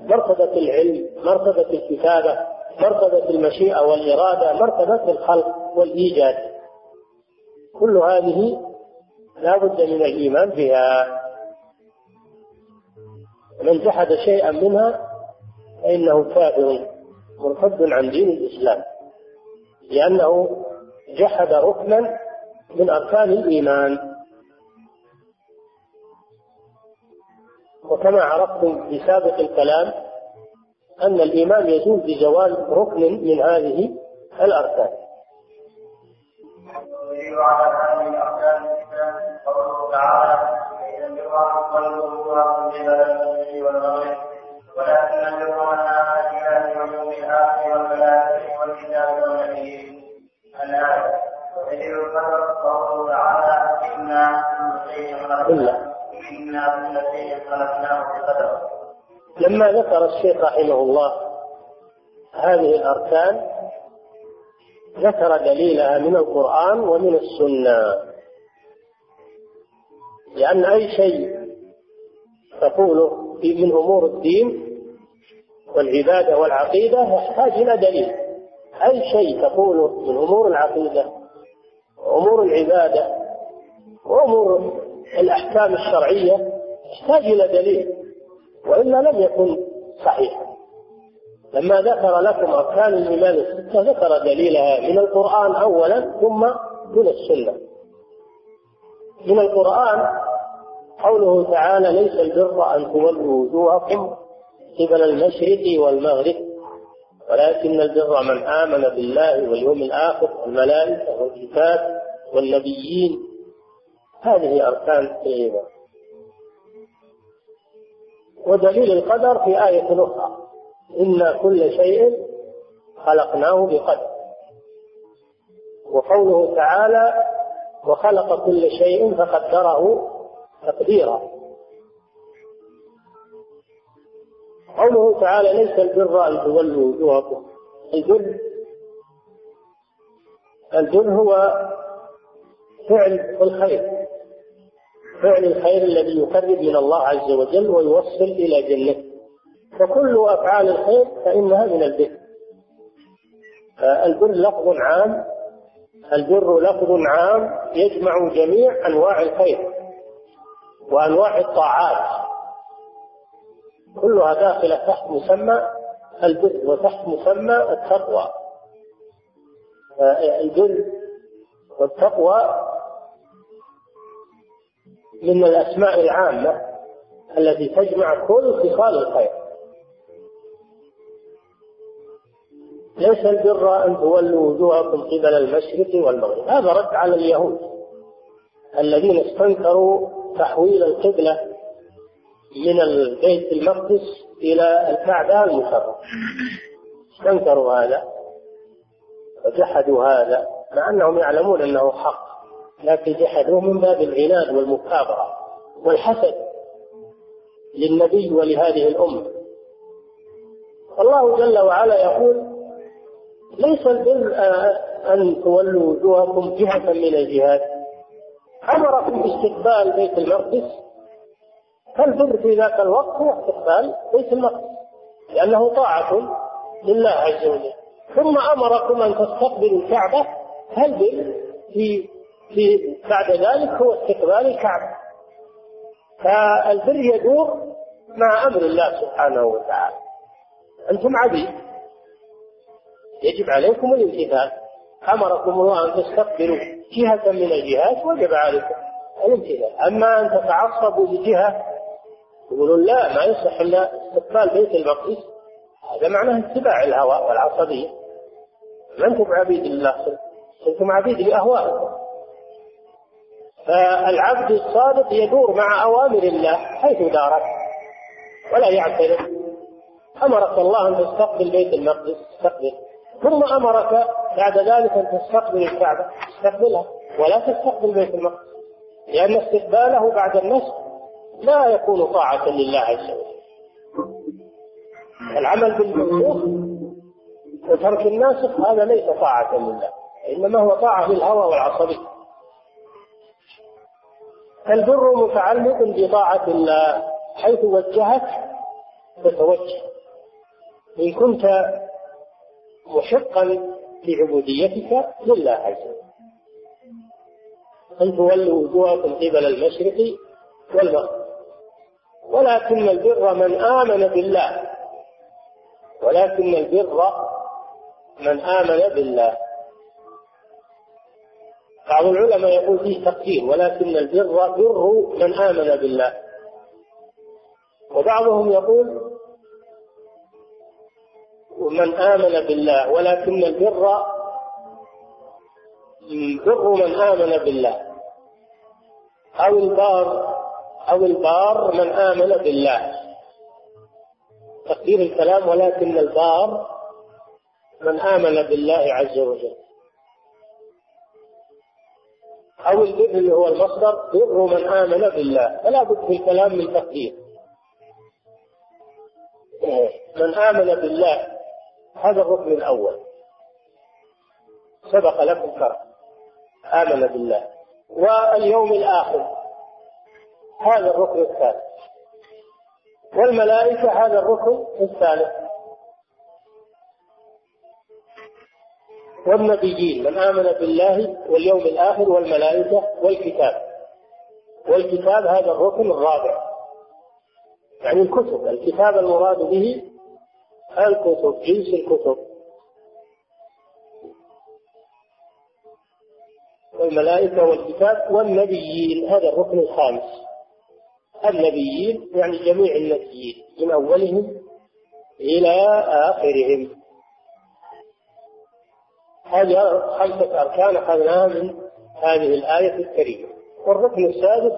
مرتبة العلم مرتبة الكتابة مرتبة المشيئة والإرادة مرتبة الخلق والإيجاد. كل هذه لا بد من الإيمان بها. من جحد شيئا منها فإنه كافر مرتد عن دين الإسلام لأنه جحد ركنا من أركان الإيمان. وكما عرفتم في سابق الكلام أن الإيمان يزول بزوال ركن من هذه الأركان. وعلى هذه الأركان قوله تعالى ولكن البر من آمن بالله واليوم الآخر والملائكة والكتاب والنبيين الآية ودليل القدر قوله تعالى إنا كل شيء خلقناه إنا كل شيء خلقناه بقدر. لما ذكر الشيخ رحمه الله هذه الأركان ذكر دليلها من القرآن ومن السنة. لأن أي شيء تقوله من أمور الدين والعبادة والعقيدة يحتاج إلى دليل. أي شيء تقوله من أمور العقيدة وأمور العبادة وأمور الأحكام الشرعية يحتاج إلى دليل. وإلا لم يكن صحيحا. لما ذكر لكم أركان الإيمان الستة ذكر دليلها من القرآن أولا ثم من السنة. من القرآن قوله تعالى ليس البر أن تولوا وجوهكم قبل المشرق والمغرب ولكن البر من آمن بالله واليوم الآخر والملائكة والكتاب والنبيين. هذه أركان الإيمان. ودليل القدر في آية أخرى. إنا كل شيء خلقناه بقدر. وقوله تعالى وخلق كل شيء فقدره تقديرا. قوله تعالى ليس البر أن تولوا وجوهكم. البر البر هو فعل الخير. فعل الخير الذي يقرب من الله عز وجل ويوصل إلى جنته. فكل أفعال الخير فإنها من البر. البر لفظ عام البر لفظ عام يجمع جميع أنواع الخير وأنواع الطاعات. كلها داخلة تحت مسمى البر وتحت مسمى التقوى. البر والتقوى من الأسماء العامة التي تجمع كل خصال الخير. ليس البر أن تولوا وجوهكم قبل المشرق والمغرب. هذا رد على اليهود الذين استنكروا تحويل القبلة من البيت المقدس إلى الكعبة المشرفة استنكروا هذا وجحدوا هذا مع أنهم يعلمون أنه حق. لكن جحدوه من باب العناد والمكابرة والحسد للنبي ولهذه الأمة. الله جل وعلا يقول ليس البر أن تولوا وجوهكم جهة من الجهات أمركم باستقبال بيت المقدس. فالبر في ذاك الوقت هو استقبال بيت المقدس لأنه طاعة لله عز وجل. ثم أمركم أن تستقبلوا الكعبة فالبر في في بعد ذلك هو استقبال الكعبة. فالبر يدور مع أمر الله سبحانه وتعالى. أنتم عبيد يجب عليكم الامتثال أمركم الله أن تستقبلوا جهة من الجهات وجب عليكم الامتثال أما أن تتعصبوا لجهة يقولون لا ما يصح إلا استقبال بيت المقدس. هذا معناه اتباع الهوى والعصبية. ما أنتم عبيد الله؟ أنتم عبيد لأهوائكم. فالعبد الصادق يدور مع أوامر الله حيث دارت ولا يعترض أمرك الله أن تستقبل بيت المقدس استقبل ثم أمرك بعد ذلك أن تستقبل الكعبة استقبلها ولا تستقبل بيت المقدس لأن استقباله بعد النسخ لا يكون طاعة لله عز وجل. العمل بالمنسوخ وترك الناسخ هذا ليس طاعة لله إنما هو طاعة للهوى والعصبية. البر متعلق بطاعة الله حيث وجهك تتوجه إن كنت محقا في عبوديتك لله عز وجل. أن تولوا وجوهكم قبل المشرق والمغرب. ولكن البر من آمن بالله. ولكن البر من آمن بالله. بعض العلماء يقول فيه تقدير ولكن البر بر من آمن بالله. وبعضهم يقول من آمن بالله ولكن البر بر من آمن بالله. أو البار أو البار من آمن بالله. تقدير الكلام ولكن البار من آمن بالله عز وجل. أو البر اللي هو المصدر بر من آمن بالله. فلا بد في الكلام من تقدير. من آمن بالله هذا الركن الأول. سبق لكم كرم. آمن بالله. واليوم الآخر هذا الركن الثالث. والملائكة هذا الركن الثالث. والنبيين من آمن بالله واليوم الآخر والملائكة والكتاب. والكتاب هذا الركن الرابع. يعني الكتب الكتاب المراد به الكتب جنس الكتب. والملائكة والكتاب والنبيين هذا الركن الخامس. النبيين يعني جميع النبيين من أولهم إلى آخرهم. هذه خمسة أركان أخذناها من هذه الآية الكريمة. والركن السادس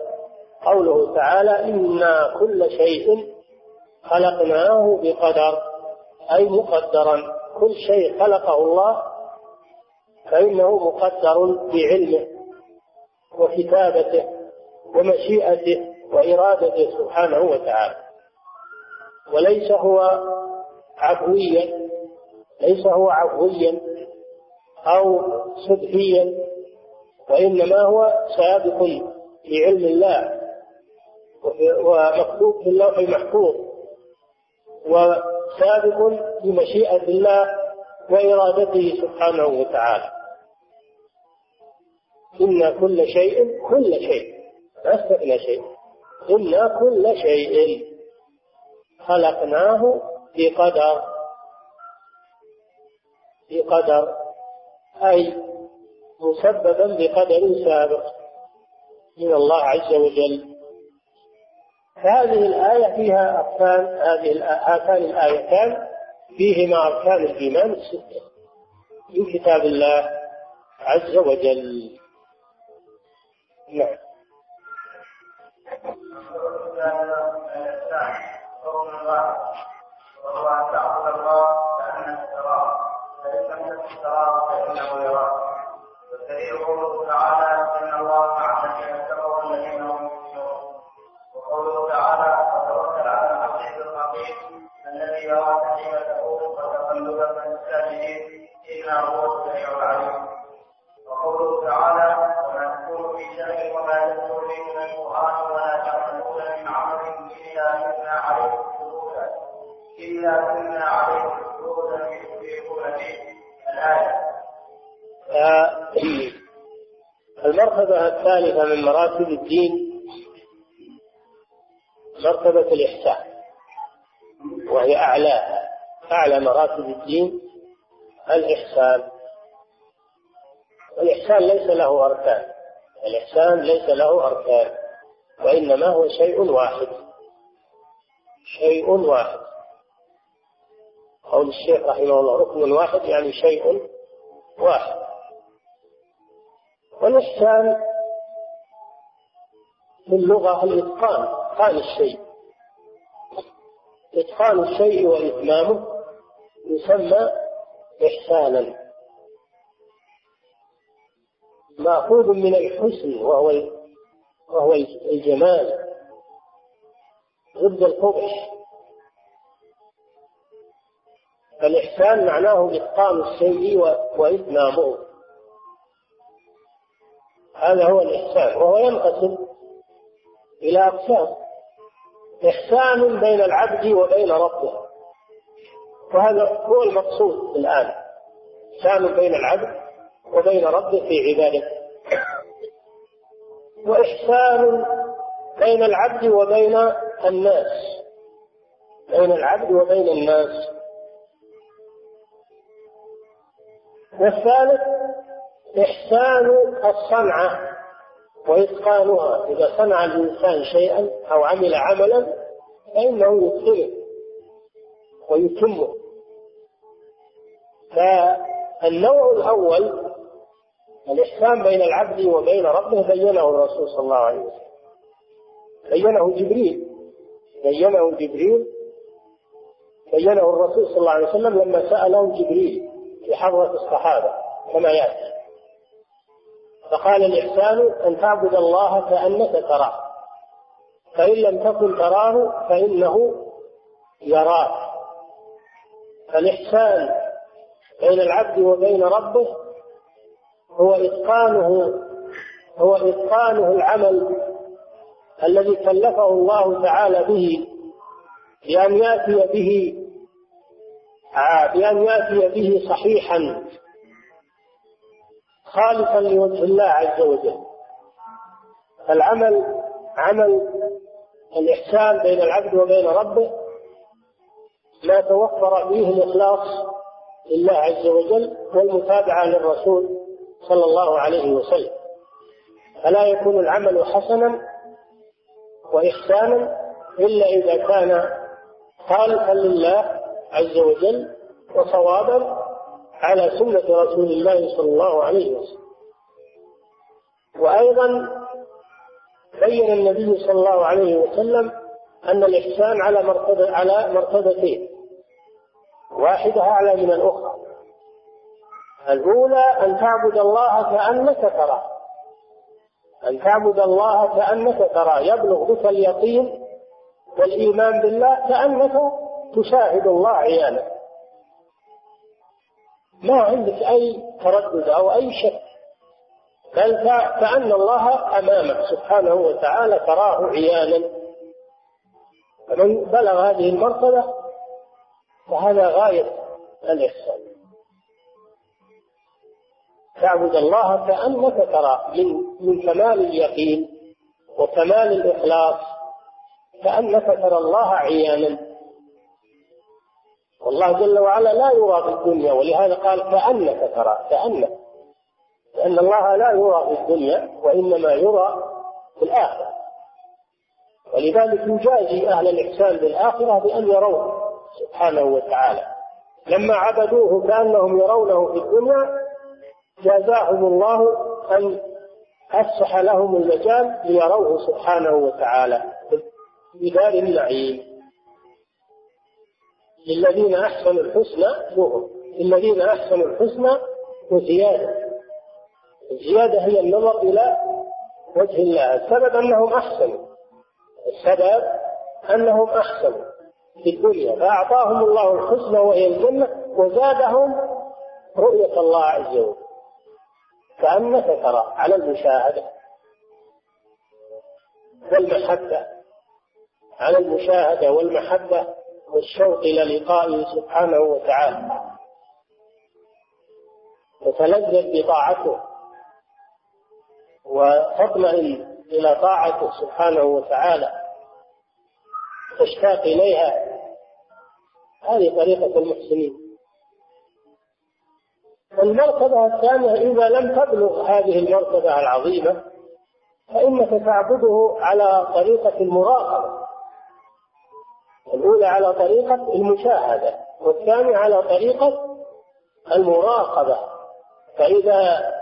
قوله تعالى إنا كل شيء خلقناه بقدر أي مقدرا. كل شيء خلقه الله فإنه مقدر بعلمه وكتابته ومشيئته وإرادته سبحانه وتعالى. وليس هو عفويا ليس هو عفويا أو سبحيا وإنما هو سابق في علم الله ومكتوب في اللوح المحفوظ وسابق بمشيئة الله وإرادته سبحانه وتعالى. إن كل شيء كل شيء لا استثنى شيء. إن كل شيء خلقناه بقدر بقدر أي مسببا بقدر سابق من الله عز وجل. هذه الآية فيها أركان هذه هاتان الآيتان فيهما أركان الإيمان الستة من كتاب الله عز وجل. نعم. وهو أن تعبد الله كأنك تراه تكن تراه فإنه يراك والدليل قوله تعالى إن الله مع الذين اتقوا والذين هم يحسنون وقوله تعالى وتوكل على العزيز الرحيم الذي يراك حين تقوم وتقلبك في الساجدين إنه هو السميع العليم وقوله تعالى وما تكون في شأن وما يذكر من القرآن ولا تعملون من عمل إلا كنا عليكم شهودا إلا كنا عليكم شهودا به الآية المرتبة الثالثة من مراتب الدين مرتبة الإحسان وهي أعلاها أعلى مراتب الدين الإحسان. والإحسان ليس له أركان الإحسان ليس له أركان وإنما هو شيء واحد شيء واحد. قول الشيخ رحمه الله ركن واحد يعني شيء واحد. والإحسان في اللغة الإتقان إتقان الشيء. إتقان الشيء وإتمامه يسمى إحسانا. مأخوذ من الحسن وهو وهو الجمال. ضد القبح. فالإحسان معناه إتقان الشيء وإتمامه هذا هو الإحسان وهو ينقسم إلى أقسام. إحسان بين العبد وبين ربه. وهذا هو المقصود الآن. إحسان بين العبد وبين ربه في عبادته وإحسان بين العبد وبين الناس. بين العبد وبين الناس. والثالث إحسان الصنعة وإتقانها. إذا صنع الإنسان شيئا أو عمل عملا فإنه يتقنه ويتمه. فالنوع الأول الإحسان بين العبد وبين ربه بينه الرسول صلى الله عليه وسلم. بينه جبريل. بينه جبريل. بينه الرسول صلى الله عليه وسلم لما سأله جبريل في حضرة الصحابة كما يأتي. فقال الإحسان أن تعبد الله كأنك تراه. فإن لم تكن تراه فإنه يراك. فالإحسان بين العبد وبين ربه هو إتقانه هو إتقانه العمل الذي كلفه الله تعالى به بأن يأتي به بأن يأتي به صحيحا خالصا لوجه الله عز وجل. العمل عمل الإحسان بين العبد وبين ربه ما توفر فيه الإخلاص لله عز وجل والمتابعة للرسول صلى الله عليه وسلم. فلا يكون العمل حسنا وإحسانا إلا إذا كان خالصا لله عز وجل وصوابا على سنة رسول الله صلى الله عليه وسلم. وأيضا بين النبي صلى الله عليه وسلم أن الإحسان على مرتبة على مرتبتين. واحدة أعلى من الأخرى. الأولى أن تعبد الله كأنك تراه. أن تعبد الله كأنك تراه. يبلغ بك اليقين والإيمان بالله كأنك تشاهد الله عيانا ما عندك أي تردد أو أي شك. بل كأن الله أمامك سبحانه وتعالى تراه عيانا فمن بلغ هذه المرتبة فهذا غاية الإحسان. تعبد الله كأنك ترى من من كمال اليقين وكمال الإخلاص. كأنك ترى الله عيانا والله جل وعلا لا يرى في الدنيا ولهذا قال كأنك ترى كأنك. لأن الله لا يرى في الدنيا وإنما يرى في الآخرة. ولذلك يجازي أهل الإحسان بالآخرة بأن يروه سبحانه وتعالى. لما عبدوه كأنهم يرونه في الدنيا جازاهم الله أن أفسح لهم المجال ليروه سبحانه وتعالى في دار النعيم. للذين أحسنوا الحسنى نور للذين أحسنوا الحسنى وزيادة. الزيادة هي النظر إلى وجه الله. السبب أنهم أحسنوا. السبب أنهم أحسنوا في الدنيا. فأعطاهم الله الحسنى وهي الجنة وزادهم رؤية الله عز وجل. كأنك ترى على المشاهدة. والمحبة. على المشاهدة والمحبة. والشوق إلى لقائه سبحانه وتعالى. وتلذذ بطاعته. وتطمئن إلى طاعته سبحانه وتعالى. تشتاق إليها. هذه طريقة المحسنين. المرتبة الثانية إذا لم تبلغ هذه المرتبة العظيمة فإنك تعبده على طريقة المراقبة. الأولى على طريقة المشاهدة والثانية على طريقة المراقبة. فإذا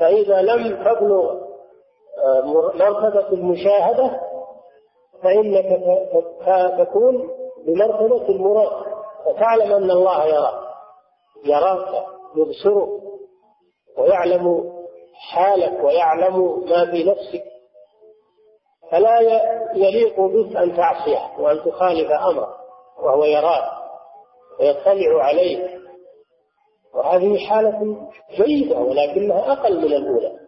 فإذا لم تبلغ آه، مرتبة المشاهدة فإنك تكون بمرتبة المراقبة. فتعلم أن الله يراك يراك يبصرك ويعلم حالك ويعلم ما في نفسك. فلا يليق بك أن تعصيه وأن تخالف أمره وهو يراك ويطلع عليه وهذه حالة جيدة ولكنها أقل من الأولى.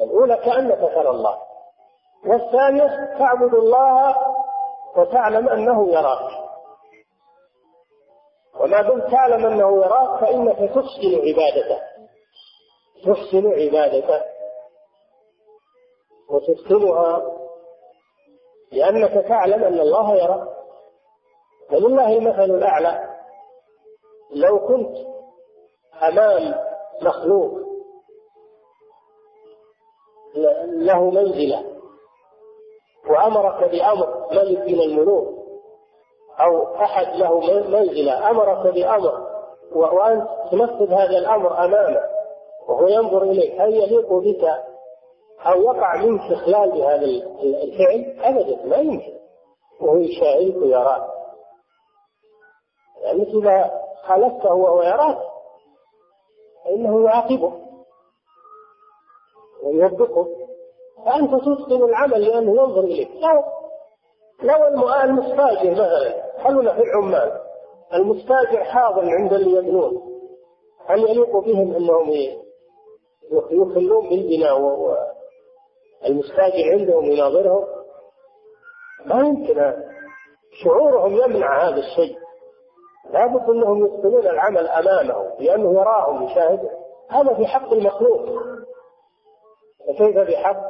الأولى كأنك ترى الله. والثانية تعبد الله وتعلم أنه يراك. وما دمت تعلم أنه يراك فإنك تحسن عبادته. تحسن عبادته. وتتقنها لأنك تعلم أن الله يراك ولله المثل الأعلى. لو كنت أمام مخلوق له منزلة وأمرك بأمر ملك من الملوك أو أحد له منزلة أمرك بأمر وأنت تنفذ هذا الأمر أمامه وهو ينظر إليك هل يليق بك أو وقع منك إخلال بهذا الفعل أبدا ما يمكن. وهو يشاهدك ويراك. يعني إذا خالفته وهو يراك فإنه يعاقبه ويوبقه فأنت تتقن العمل لأنه ينظر إليك. لو لو المستاجر مثلا خلونا في العمال. المستاجر حاضر عند اللي يبنون. هل يليق بهم أنهم يخلون بالبناء والمستاجر عندهم يناظرهم ما يمكن شعورهم يمنع هذا الشيء. لابد أنهم يتقنون العمل امامه لأنه يراهم يشاهده هذا في حق المخلوق. فكيف بحق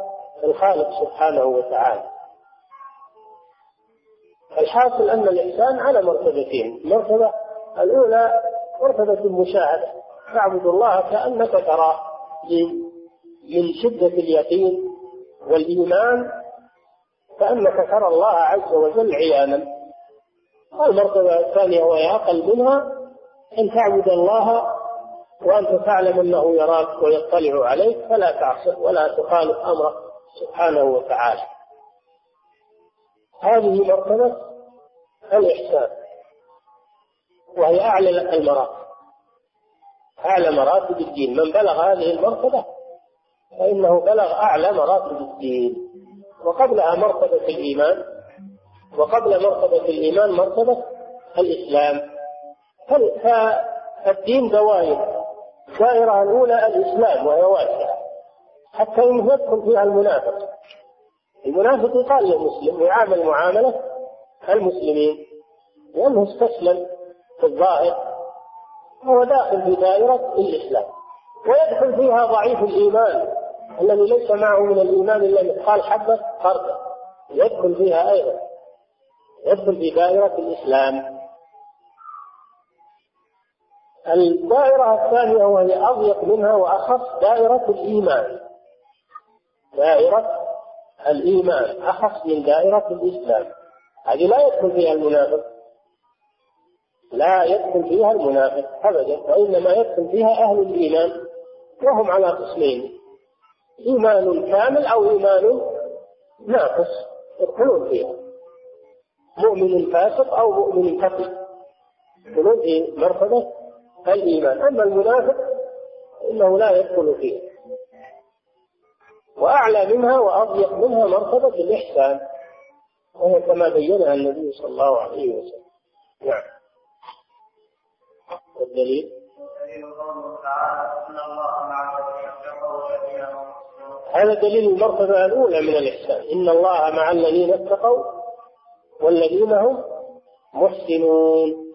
الخالق سبحانه وتعالى؟ الحاصل أن الانسان على مرتبتين. المرتبه الأولى مرتبة المشاهدة. تعبد الله كأنك تراه من شدة اليقين. والإيمان كأنك ترى الله عز وجل عيانا. المرتبة الثانية وهي أقل منها أن تعبد الله وأنت تعلم أنه يراك ويطلع عليك فلا تعصي ولا تخالف أمره سبحانه وتعالى. هذه مرتبة الإحسان وهي أعلى المراتب. أعلى مراتب الدين. من بلغ هذه المرتبة فإنه بلغ أعلى مراتب الدين. وقبلها مرتبة الإيمان وقبل مرتبة الإيمان مرتبة الإسلام. فالدين دوائر الدائرة الأولى الإسلام وهي واسعة. حتى يدخل فيها المنافق. المنافق يقال للمسلم ويعامل معاملة المسلمين. لأنه استسلم في الظاهر هو داخل في دائرة الإسلام. ويدخل فيها ضعيف الإيمان. الذي ليس معه من الإيمان إلا مثقال حبة خردل يدخل فيها أيضا. يدخل في دائرة الإسلام. الدائرة الثانية وهي أضيق منها وأخص دائرة الإيمان. دائرة الإيمان. أخص من دائرة الإسلام. هذه لا يدخل فيها المنافق. لا يدخل فيها المنافق أبدا وإنما يدخل فيها أهل الإيمان وهم على قسمين. إيمان كامل أو إيمان ناقص يدخلون فيها. مؤمن فاسق أو مؤمن تقي يدخلون في مرتبة الإيمان. أما المنافق إنه لا يدخل فيه وأعلى منها وأضيق منها مرتبة الإحسان. وهي كما بينها النبي صلى الله عليه وسلم. نعم. والدليل؟ هذا دليل المرتبة الأولى من الإحسان. إن الله مع الذين اتقوا والذين هم محسنون.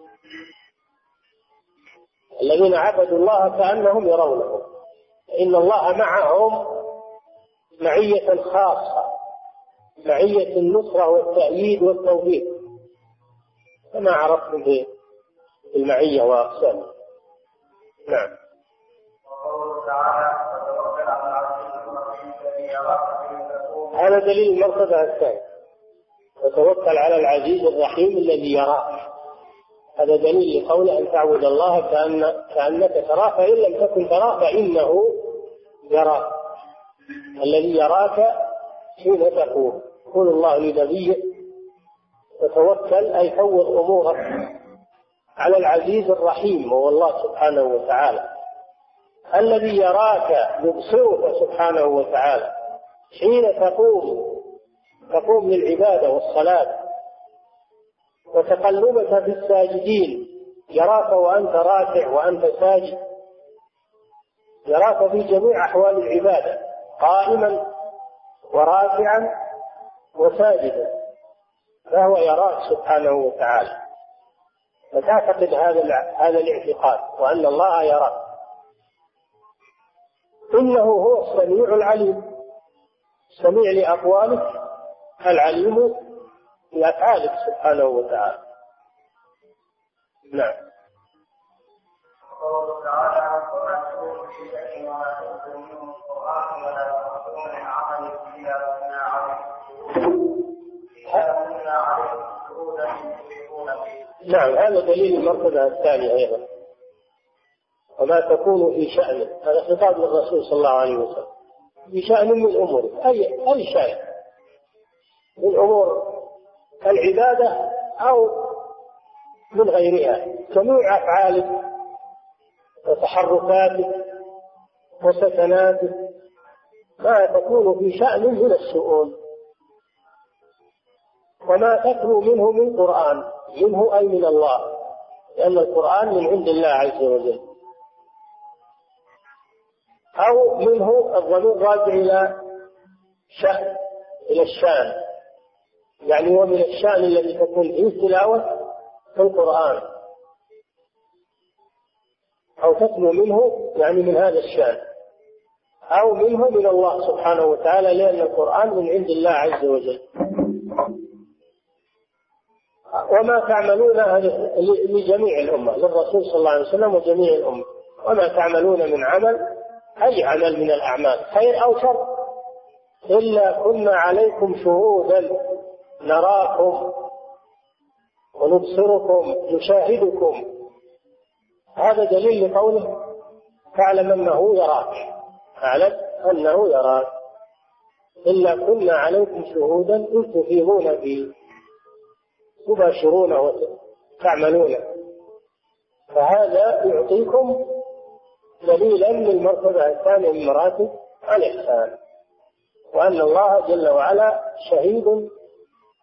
الذين عبدوا الله كأنهم يرونه. إن الله معهم معية خاصة معية النصرة والتأييد والتوفيق. كما عرفتم في المعية وأقسامها نعم. هذا دليل المرتبة الثانية. وتوكل على العزيز الرحيم الذي يراك. هذا دليل لقوله أن تعبد الله كأن كأنك تراه فإن لم تكن تراه فإنه يراك. الذي يراك حين تقوم يقول الله لنبيه وتوكل أي فوض أمورك على العزيز الرحيم وهو الله سبحانه وتعالى. الذي يراك يبصرك سبحانه وتعالى. حين تقوم تقوم للعبادة والصلاة. وتقلبك في الساجدين يراك وأنت راكع وأنت ساجد. يراك في جميع أحوال العبادة قائما ورافعا وساجدا. فهو يراك سبحانه وتعالى. فتعتقد هذا هذا الاعتقاد وأن الله يراك. إنه هو السميع العليم. السميع لأقوالك العليم بأفعالك سبحانه وتعالى. نعم. نعم هذا دليل المرتبة الثانية أيضا. وما تكون في شأنه. هذا خطاب للرسول صلى الله عليه وسلم. في شأن من أموره أي أي شيء. من أمور العبادة أو من غيرها. جميع أفعالك وتحركاتك وسكناتك ما تكون في شأن من الشؤون وما تتلو منه من قرآن. منه أي من الله. لأن القرآن من عند الله عز وجل. أو منه الضمير راجع إلى شأن إلى الشأن. يعني هو من الشأن الذي تكون فيه تلاوة القرآن. أو تتلو منه يعني من هذا الشأن. أو منه من الله سبحانه وتعالى لأن القرآن من عند الله عز وجل. وما تعملون لجميع الأمة للرسول صلى الله عليه وسلم وجميع الأمة. وما تعملون من عمل أي عمل من الأعمال خير أو شر. إلا كنا عليكم شهودا نراكم ونبصركم نشاهدكم. هذا دليل لقوله فاعلم أنه يراك. اعلم أنه يراك. إلا كنا عليكم شهودا إذ تفيضون فيه تباشرونه وتعملونه فهذا يعطيكم دليلا للمرتبة الثانية من مراتب الإحسان وأن الله جل وعلا شهيد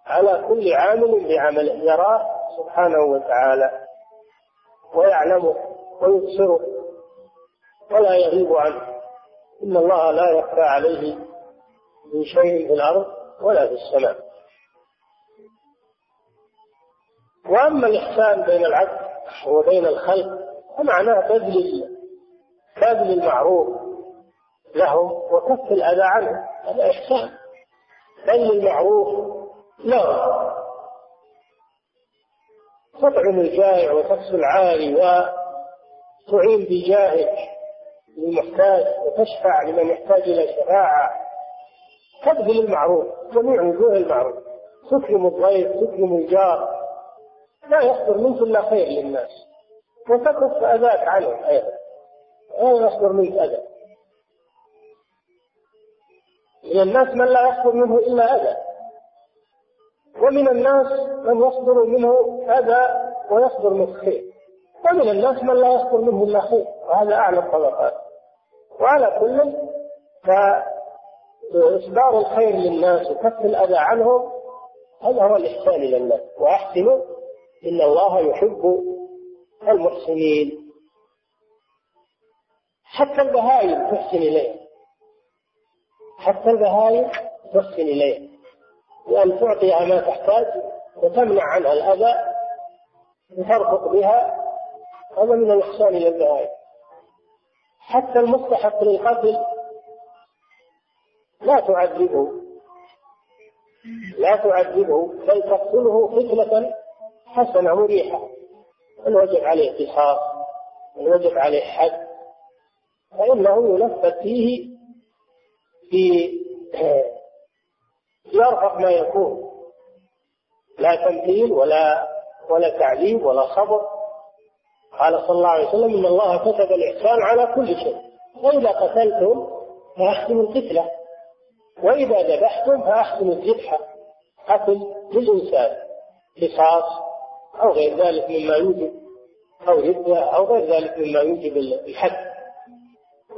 على كل عامل بعمله يراه سبحانه وتعالى ويعلمه ويبصره ولا يغيب عنه. إن الله لا يخفى عليه من شيء في الأرض ولا في السماء. وأما الإحسان بين العبد وبين الخلق فمعناه بذل بذل المعروف لهم وكف الأذى عنهم هذا إحسان. بذل المعروف لهم. تطعم الجائع وتكسو العاري وتعين بجاهك للمحتاج وتشفع لمن يحتاج إلى شفاعة. تبذل المعروف جميع وجوه المعروف. تكرم الضيف تكرم الجار. لا يصدر منك إلا خير للناس. وتكف أذاك عنهم أيضا. لا يصدر منك أذى. من الناس من لا يصدر منه إلا أذى. ومن الناس من يصدر منه أذى ويصدر منه خير. ومن الناس من لا يصدر منه إلا خير. وهذا أعلى الطبقات وعلى كل فإصدار الخير للناس وكف الأذى عنهم هذا هو الإحسان إلى الناس. وأحسنوا إن الله يحب المحسنين. حتى البهائم تحسن إليه. حتى البهائم تحسن إليه. وأن تعطيها ما تحتاج وتمنع عنها الأذى وترفق بها هذا من الإحسان إلى البهائم. حتى المستحق للقتل لا تعذبه. لا تعذبه بل تقتله قتلة حسنة مريحة. من وجب عليه قصاص من وجب عليه حد. فإنه ينفذ فيه في يرفق ما يكون. لا تمثيل ولا ولا تعذيب ولا صبر. قال صلى الله عليه وسلم إن الله كتب الإحسان على كل شيء. وإذا قتلتم فأحسنوا القتله وإذا ذبحتم فأحسنوا الذبح. قتل للإنسان قصاص أو غير ذلك مما يوجب أو ردة أو غير ذلك مما يوجب الحد.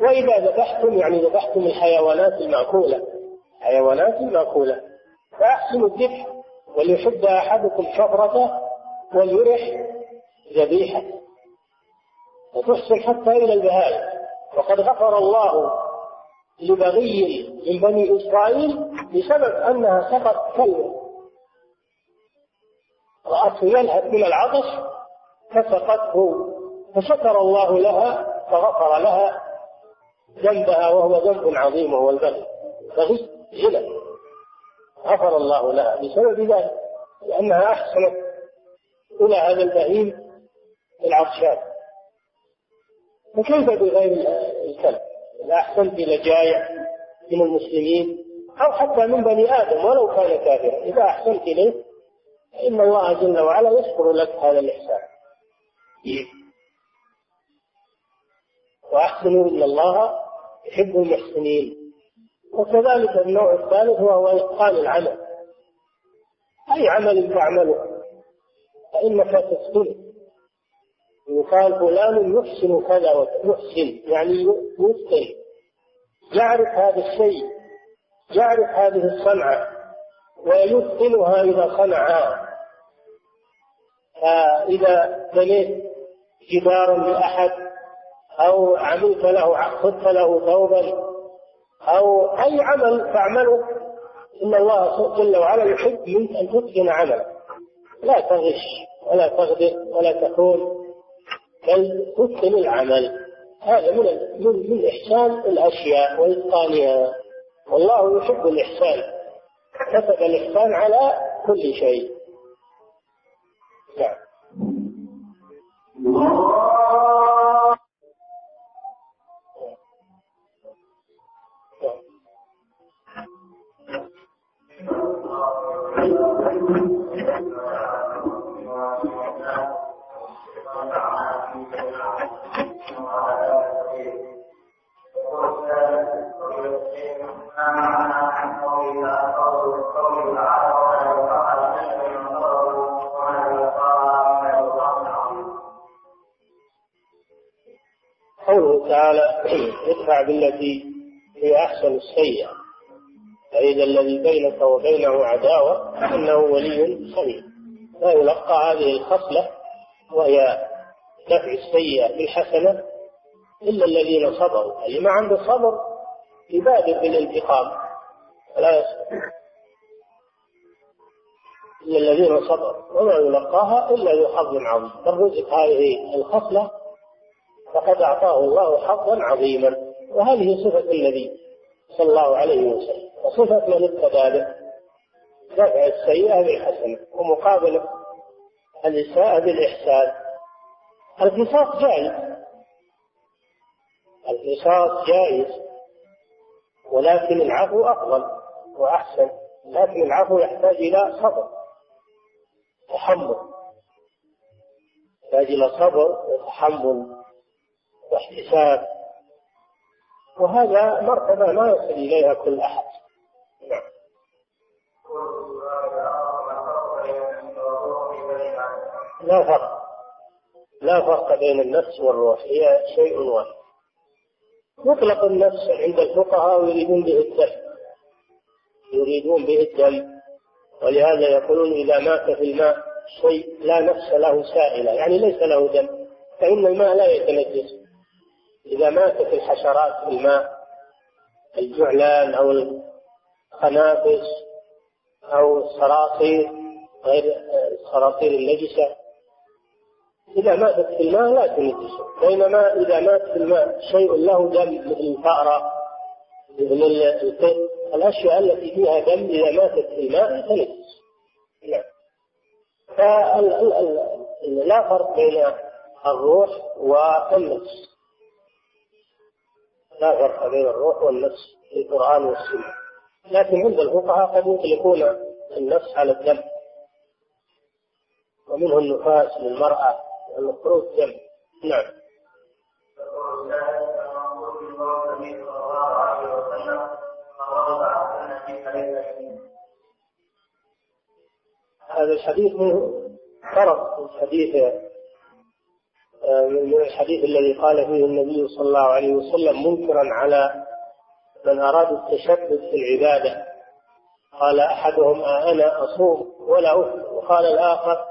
وإذا ذبحتم يعني ذبحتم الحيوانات المأكولة. حيوانات المأكولة. فأحسنوا الذبح وليحد أحدكم شفرته وليرح ذبيحة. وتحسن حتى إلى البهائم. وقد غفر الله لبغي من بني إسرائيل بسبب أنها سقط كلمة رأته يلهث من العطش فسقته. فشكر الله لها فغفر لها ذنبها وهو ذنب عظيم وهو البغي. بغي زنا غفر الله لها. بسبب ذلك لأنها أحسنت إلى هذا البهيم العطشان. فكيف بغير الكلب؟ إذا أحسنت إلى جائع من المسلمين أو حتى من بني آدم ولو كان كافرا. إذا أحسنت إليه فإن الله جل وعلا يشكر لك هذا الإحسان. وأحسنوا إن الله يحب المحسنين. وكذلك النوع الثالث وهو إتقان العمل. أي عمل تعمله. فإنك تتقنه يقال فلان يحسن كذا ويحسن. يعني يتقن. يعرف هذا الشيء. يعرف هذه الصنعة. ويتقنها إذا صنعها. فإذا بنيت جدارا لأحد أو عملت له خذت له ثوبا أو أي عمل تعمله إن الله جل وعلا يحب منك أن تتقن عملا لا تغش ولا تغدر ولا تكون بل تتقن العمل. هذا من من إحسان الأشياء وإتقانها والله يحب الإحسان. كتب الإحسان على كل شيء. نعم. تعالى ادفع بالتي هي أحسن السيئة. فإذا الذي بينك وبينه عداوة انه ولي حميد لا يلقى هذه الخصلة وهي دفع السيئة بالحسنة إلا الذين صبروا. اللي ما عنده صبر يبادر بالانتقام. ولا يصبر. إلا الذين صبروا. وما يلقاها إلا ذو حظ عظيم. من رزق هذه الخصلة فقد أعطاه الله حظا عظيما. وهذه صفة النبي صلى الله عليه وسلم. وصفة من به. دفع السيئة بالحسنة ومقابلة الإساءة بالإحسان. القصاص جائز. القصاص جائز. ولكن العفو أفضل وأحسن. لكن العفو يحتاج إلى صبر. تحمل. يحتاج إلى صبر وتحمل. واحتساب. وهذا مرتبة ما يصل إليها كل أحد. نعم. لا فرق. لا فرق بين النفس والروح هي شيء واحد. مطلق النفس عند الفقهاء يريدون به الدم. يريدون به الدم. ولهذا يقولون إذا مات في الماء شيء لا نفس له سائلة. يعني ليس له دم. فإن الماء لا يتنجس إذا ماتت الحشرات في الماء الجعلان أو الخنافس أو الصراصير غير الصراصير النجسة. إذا ماتت في الماء لا تنجس. بينما إذا مات في الماء شيء له دم مثل الفأرة مثل القط. الأشياء التي فيها دم إذا ماتت في الماء تنجس. نعم. فلا فرق بين الروح والنفس. لا فرق بين الروح والنفس في القرآن والسنة. لكن عند الفقهاء قد يطلقون النفس على الدم. ومنه النفاس للمرأة المخروج دم نعم. هذا الحديث فرق الحديث من الحديث الذي قال فيه النبي صلى الله عليه وسلم منكرا على من أراد التشدد في العبادة. قال أحدهم أنا أصوم ولا أفطر. وقال الآخر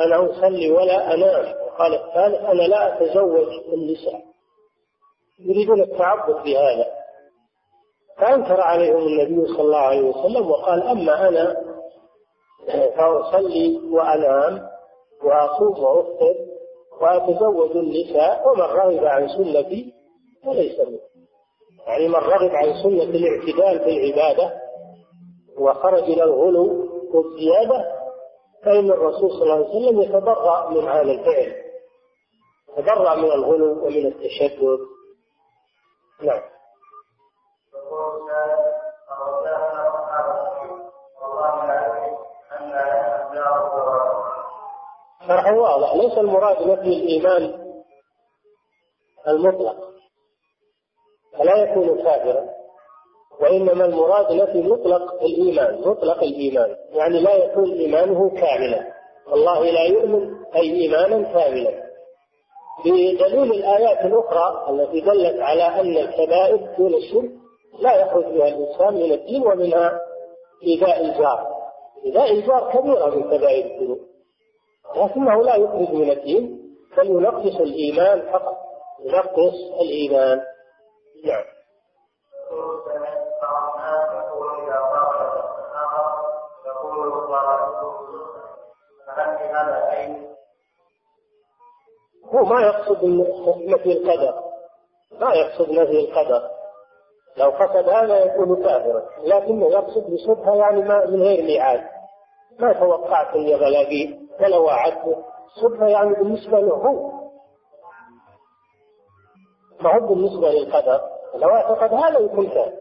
أنا أصلي ولا أنام. قال الثالث أنا لا أتزوج النساء. يريدون التعبد بهذا. فأنكر عليهم النبي صلى الله عليه وسلم وقال أما أنا فأصلي وأنام وأصوم وأفطر وأتزوج النساء ومن رغب عن سنتي فليس مني يعني من رغب عن سنة الاعتدال في العبادة وخرج إلى الغلو والزيادة فإن الرسول صلى الله عليه وسلم يتبرأ من هذا الفعل. يتبرأ من الغلو ومن التشدد. نعم. شرح واضح. ليس المراد نفي الإيمان المطلق. فلا يكون كافرا. وإنما المراد نفي مطلق الإيمان مطلق الإيمان. يعني لا يكون إيمانه كاملا. الله لا يؤمن أي إيمانا كاملا. بدليل الآيات الأخرى التي دلت على أن الكبائر دون الشرك لا يخرج بها الإنسان من الدين ومنها إيذاء الجار. إيذاء الجار كبيرة من كبائر الذنوب. لكنه لا يخرج من الدين بل ينقص الإيمان فقط. ينقص الإيمان. نعم. هو ما يقصد نفي القدر. ما يقصد نفي القدر. لو قصد هذا يكون كافرا. لكنه يقصد بشبهه يعني ما من غير ميعاد. ما توقعت اني بلاقيه ولا وعدته شبهه يعني بالنسبة له هو. ما هو بالنسبة للقدر؟ لو أعتقد هذا يكون كافر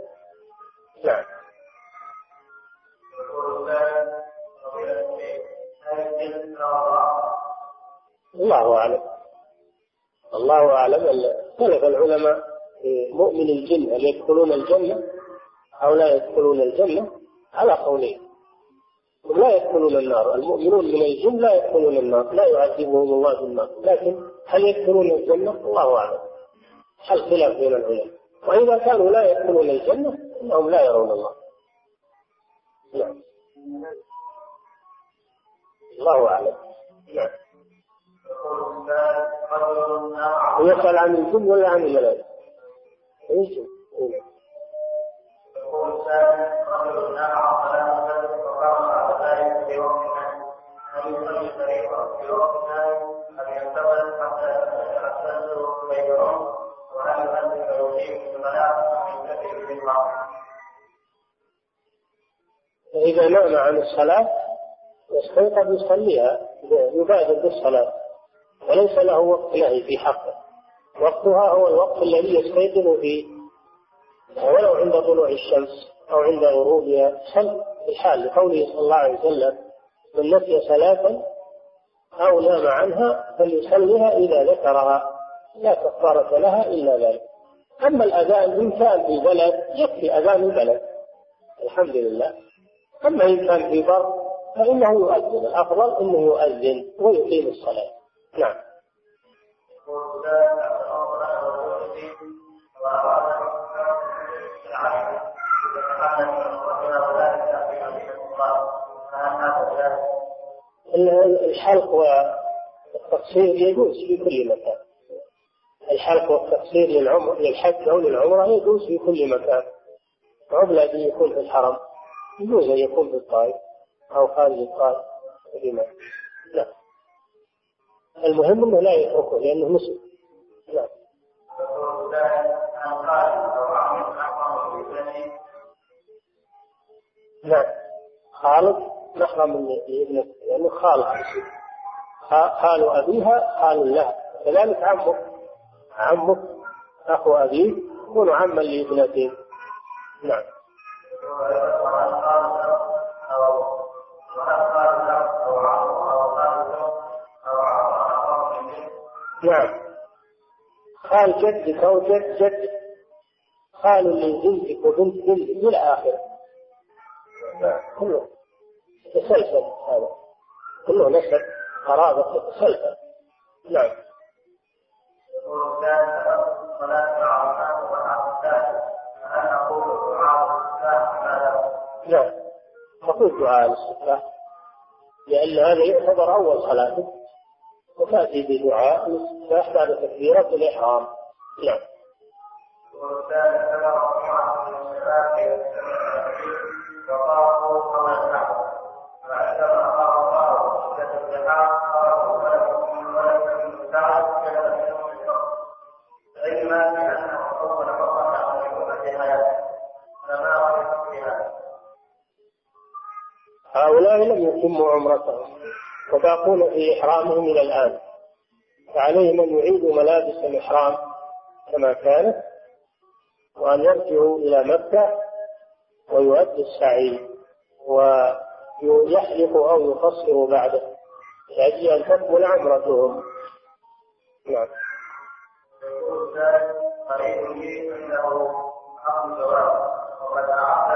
نعم. الله أعلم. الله أعلم اختلف العلماء مؤمن الجن هل يدخلون الجنة أو لا يدخلون الجنة؟ على قولين. لا يدخلون النار. المؤمنون من الجن لا يدخلون النار لا يعذبهم الله بالنار لكن هل يدخلون الجنة؟ الله أعلم. هل خلاف بين العلماء؟ وإذا كانوا لا يدخلون الجنة إنهم لا يرون الله. نعم. الله أعلم. نعم. ويسأل عن الجن ولا عن الملائكة؟ إيش؟ فإذا نام عن الصلاة يستيقظ يصليها يبادر بالصلاة وليس له وقت نهي في حقه وقتها هو الوقت الذي يستيقظ فيه ولو عند طلوع الشمس أو عند غروبها صل الحال لقوله صلى الله عليه وسلم من نسي صلاة أو نام عنها فليصليها إذا ذكرها. لا كفارة لها إلا ذلك. أما الأذان إن كان في بلد يكفي أذان البلد. الحمد لله. أما إن كان في بر فإنه يؤذن. الأفضل أنه يؤذن ويقيم الصلاة. نعم. الحلق والتقصير يجوز في كل مكان. الحلق والتقصير للعمر للحج أو للعمرة يجوز في كل مكان. عملة ان يكون في الحرم يجوز أن يكون في الطائف أو خارج الطائف بما لا المهم أنه لا يتركه لأنه مسلم. نعم. نعم. خالد؟ محرم لابنته لأنه خال خال أبيها خال لها. كذلك عمك عمك اخو أبيه يكون عما لابنته. نعم. نعم. خال جدك أو جد جدك خال لبنتك وبنت بنتك إلى اخره كله. تسلسل هذا. كله نسب قرابة تسلسل نعم. نعم. نقول دعاء الاستفتاح لأن هذا يعتبر أول صلاة. وتأتي بدعاء بعد تكبيرة الإحرام. نعم. هؤلاء لم يتموا عمرتهم وباقون في إحرامهم إلى الآن. فعليهم أن يعيدوا ملابس الإحرام كما كانت وأن يرجعوا إلى مكة ويؤدوا السعي ويحلقوا أو يقصروا بعده لأجل أن تكمل عمرتهم. نعم. قريب جواب وقد اعطى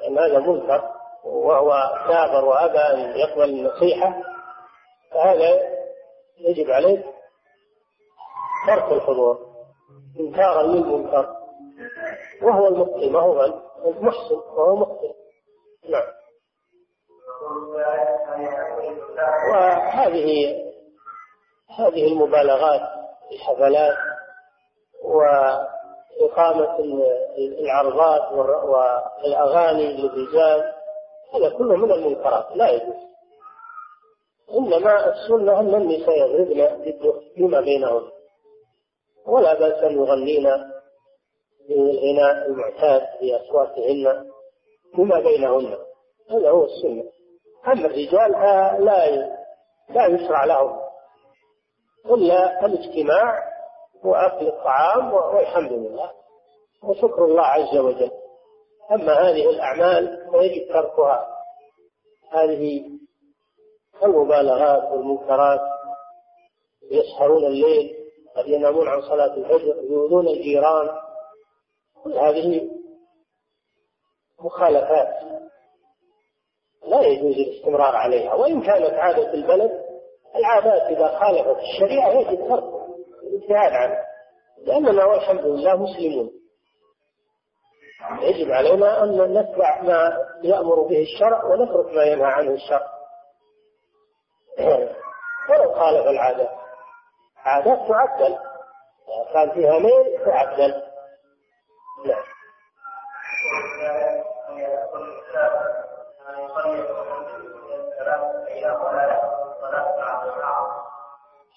لأن هذا منكر وهو كافر وأبى أن يقبل النصيحة فهذا يجب عليك ترك الحضور إنكارا للمنكر. وهو المخطئ ما هو المحسن وهو مخطئ نعم. وهذه هذه المبالغات في الحفلات وإقامة العرضات والأغاني للرجال هذا كله من المنكرات لا يجوز. إنما السنة أن النساء يضربن فيما بينهن ولا بأس أن يغنين بالغناء المعتاد في أصواتهن فيما بينهن. هذا هو السنة. أما الرجال لا لا يشرع لهم. إلا الاجتماع وأكل الطعام والحمد لله. وشكر الله عز وجل. أما هذه الأعمال فيجب تركها. هذه المبالغات والمنكرات. يسهرون الليل قد ينامون عن صلاة الفجر يؤذون الجيران. كل هذه مخالفات. لا يجوز الاستمرار عليها. وإن كانت عادة البلد العادات إذا خالفت الشريعة يجب تركها. الابتعاد عنها لأننا والحمد لله مسلمون. يجب علينا أن نتبع ما يأمر به الشرع ونترك ما ينهى عنه الشرع. (clears throat) ولو خالف العادات عادات تعدل. كان فيها ميل تعدل.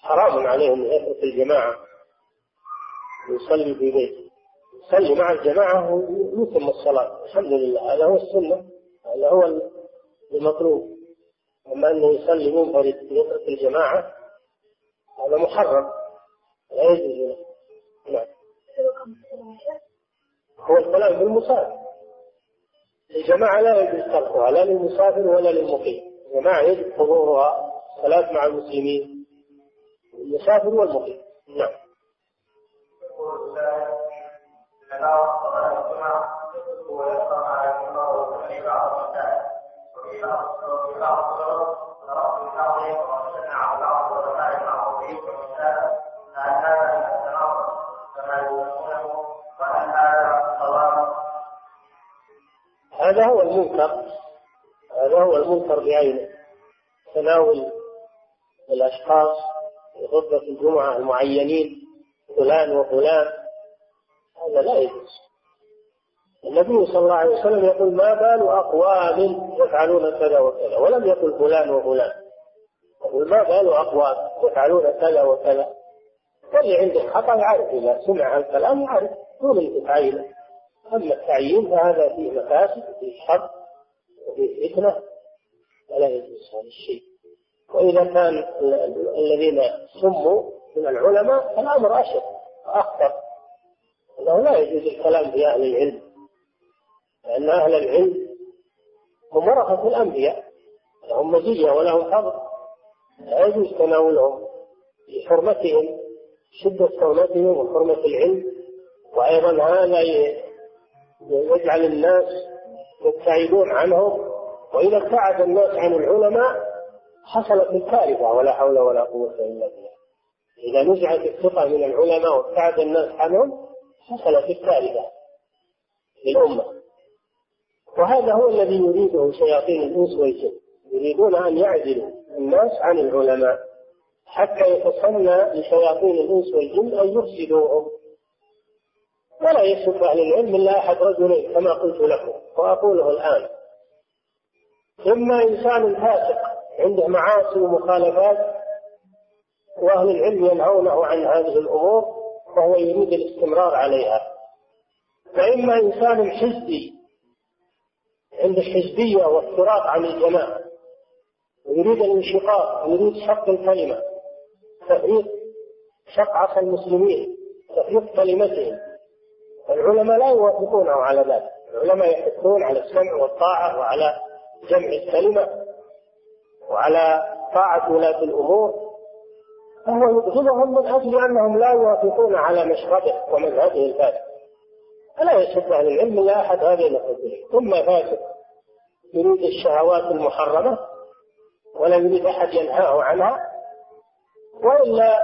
حرام عليهم يترك الجماعة ويصلي في بيته يصلي مع الجماعة ويتم الصلاة. الحمد لله. هذا هو السنة. هذا هو المطلوب. أما أنه يصلي منفرد يترك الجماعة هذا محرم. لا يجوز له. نعم. هو الكلام بالمسافر الجماعة لا يجوز تركها لا للمسافر ولا للمقيم. الجماعة يجب حضورها الصلاة مع المسلمين. المسافر والمقيم نعم. هذا هو المنكر. هذا هو المنكر بعينه. تناول الأشخاص في خطبة الجمعة المعينين فلان وفلان. هذا لا يجوز. النبي صلى الله عليه وسلم يقول ما بال أقوام يفعلون كذا وكذا ولم يقل فلان وفلان. يقول ما بال أقوام يفعلون كذا وكذا. واللي عنده خطأ يعرف إذا سمع الكلام يعرف. دون التعيين. أما التعيين فهذا فيه مفاسد وفيه شر وفيه فتنة ولا يجوز هذا الشيء. وإذا كان الذين سموا من العلماء فالأمر أشد وأخطر أنه لا يجوز الكلام في أهل العلم لأن أهل العلم هم ورثة الأنبياء لهم مزية ولهم فضل لا يجوز تناولهم لحرمتهم شدة حرمتهم وحرمة العلم وأيضا هذا يجعل الناس يبتعدون عنهم وإذا ابتعد الناس عن العلماء حصلت الكارثة ولا حول ولا قوة إلا بالله. إذا نزعت الثقة من العلماء وابتعد الناس عنهم حصلت الكارثة للأمة. وهذا هو الذي يريده شياطين الإنس والجن. يريدون أن يعزلوا الناس عن العلماء حتى يتصنى لشياطين الإنس والجن أن يفسدوهم. ولا يسلك أهل العلم إلا أحد رجلين كما قلت لكم وأقوله الآن. إما إنسان فاسق عنده معاصي ومخالفات وأهل العلم ينهونه عن هذه الأمور وهو يريد الاستمرار عليها. وإما إنسان حزبي عنده حزبية وافتراق عن الجماعة ويريد الانشقاق ويريد شق الكلمة تفريق شق عصا المسلمين تفريق كلمتهم. العلماء لا يوافقونه على ذلك. العلماء يحثون على السمع والطاعة وعلى جمع الكلمة. وعلى طاعة ولاة الأمور فهو يبغضهم من أجل أنهم لا يوافقون على مشربه ومذهبه الفاسد. فلا يسب أهل العلم إلا أحد هذين الرجلين ثم فاسد يريد الشهوات المحرمة ولا يريد أحد ينهاه عنها وإلا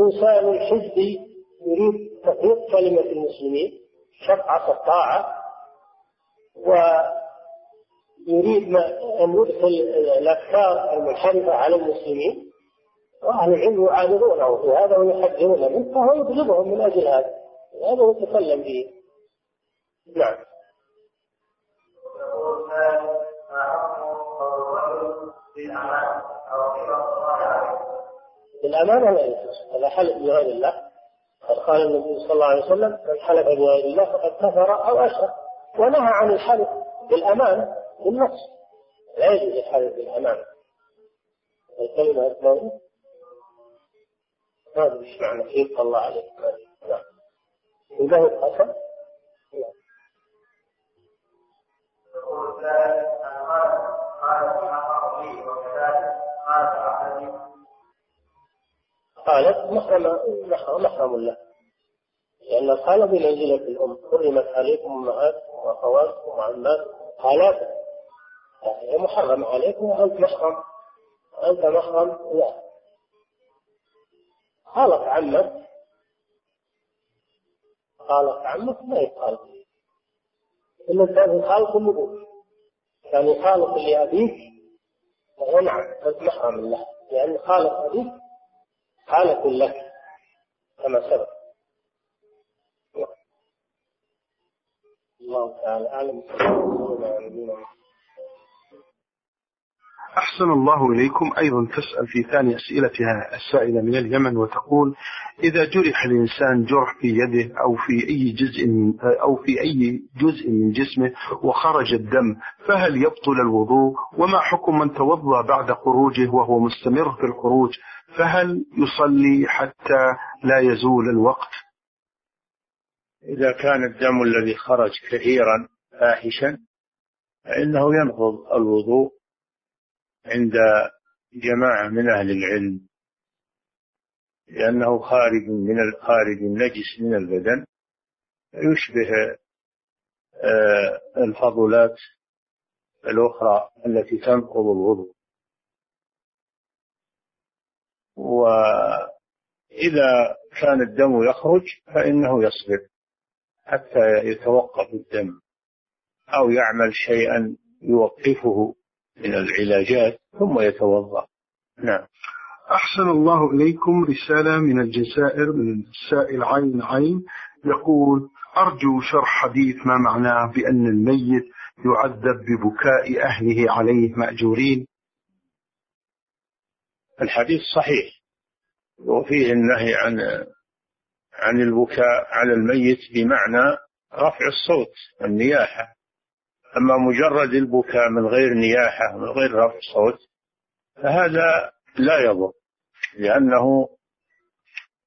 إنسان حزبي يريد تفريق كلمة المسلمين شق الطاعة ويريد أن يدخل الأفكار المنحرفة على المسلمين وأهل العلم يعارضونه في هذا ويحذرون منه فهو يبغضهم من أجل هذا هذا يتكلم به. نعم. بالأمانة لا يجوز هذا حلف بغير الله. قد قال النبي صلى الله عليه وسلم من حلف بغير الله فقد كفر أو أشرك. ونهى عن الحلف بالأمانة. بالنص لا يجوز الحلف بالأمانة. الكلمة الثانية ما أدري إيش معنى كيف الله عليك نعم إذا هو القسم قالت محرم محرم له. لأن الخالة بمنزلة الأم. حرمت عليكم أمهاتكم وأخواتكم وعماتكم خالاتكم محرم عليكم وأنت محرم أنت محرم لا. خالق عمك خالق عمك ما يقال إلا كان خالق النبوة كان يخالق لأبيك فهو نعم أنت محرم له لأن خالق أبيك خالق لك كما سبق. الله تعالى أعلم. أحسن الله إليكم. أيضا تسأل في ثاني أسئلتها السائلة من اليمن وتقول إذا جرح الإنسان جرح في يده أو في أي جزء من أو في أي جزء من جسمه وخرج الدم فهل يبطل الوضوء؟ وما حكم من توضأ بعد خروجه وهو مستمر في الخروج؟ فهل يصلي حتى لا يزول الوقت؟ إذا كان الدم الذي خرج كثيرا فاحشا فإنه ينقض الوضوء. عند جماعة من أهل العلم لأنه خارج من خارج نجس من البدن يشبه آه، الفضلات الأخرى التي تنقض الوضوء. وإذا كان الدم يخرج فإنه يصبر حتى يتوقف الدم أو يعمل شيئا يوقفه. من العلاجات ثم يتوضأ. نعم. أحسن الله إليكم رسالة من الجزائر من السائل عين عين يقول أرجو شرح حديث ما معناه بأن الميت يعذب ببكاء أهله عليه مأجورين. الحديث صحيح. وفيه النهي عن عن البكاء على الميت بمعنى رفع الصوت النياحة. أما مجرد البكاء من غير نياحة من غير رفع صوت فهذا لا يضر لأنه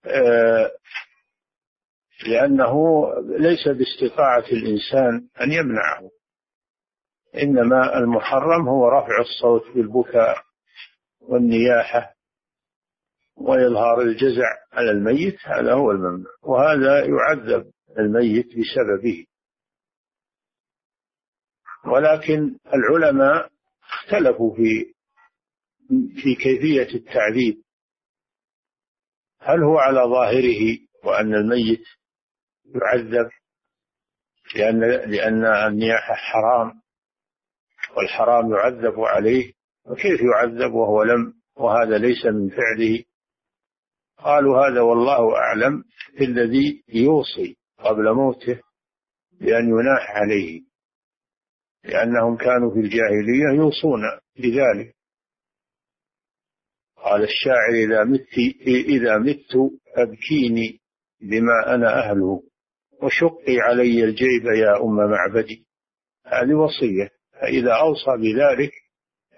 آه لأنه ليس باستطاعة الإنسان أن يمنعه. إنما المحرم هو رفع الصوت بالبكاء والنياحة وإظهار الجزع على الميت هذا هو الممنوع وهذا يعذب الميت بسببه. ولكن العلماء اختلفوا في في كيفية التعذيب. هل هو على ظاهره وأن الميت يعذب لأن لأن النياحة حرام والحرام يعذب عليه؟ وكيف يعذب وهو لم وهذا ليس من فعله؟ قالوا هذا والله أعلم في الذي يوصي قبل موته بأن يناح عليه. لأنهم كانوا في الجاهلية يوصون بذلك. قال الشاعر إذا مت إذا مت أبكيني بما أنا أهله وشقي علي الجيب يا أم معبدي. هذه وصية. فإذا أوصى بذلك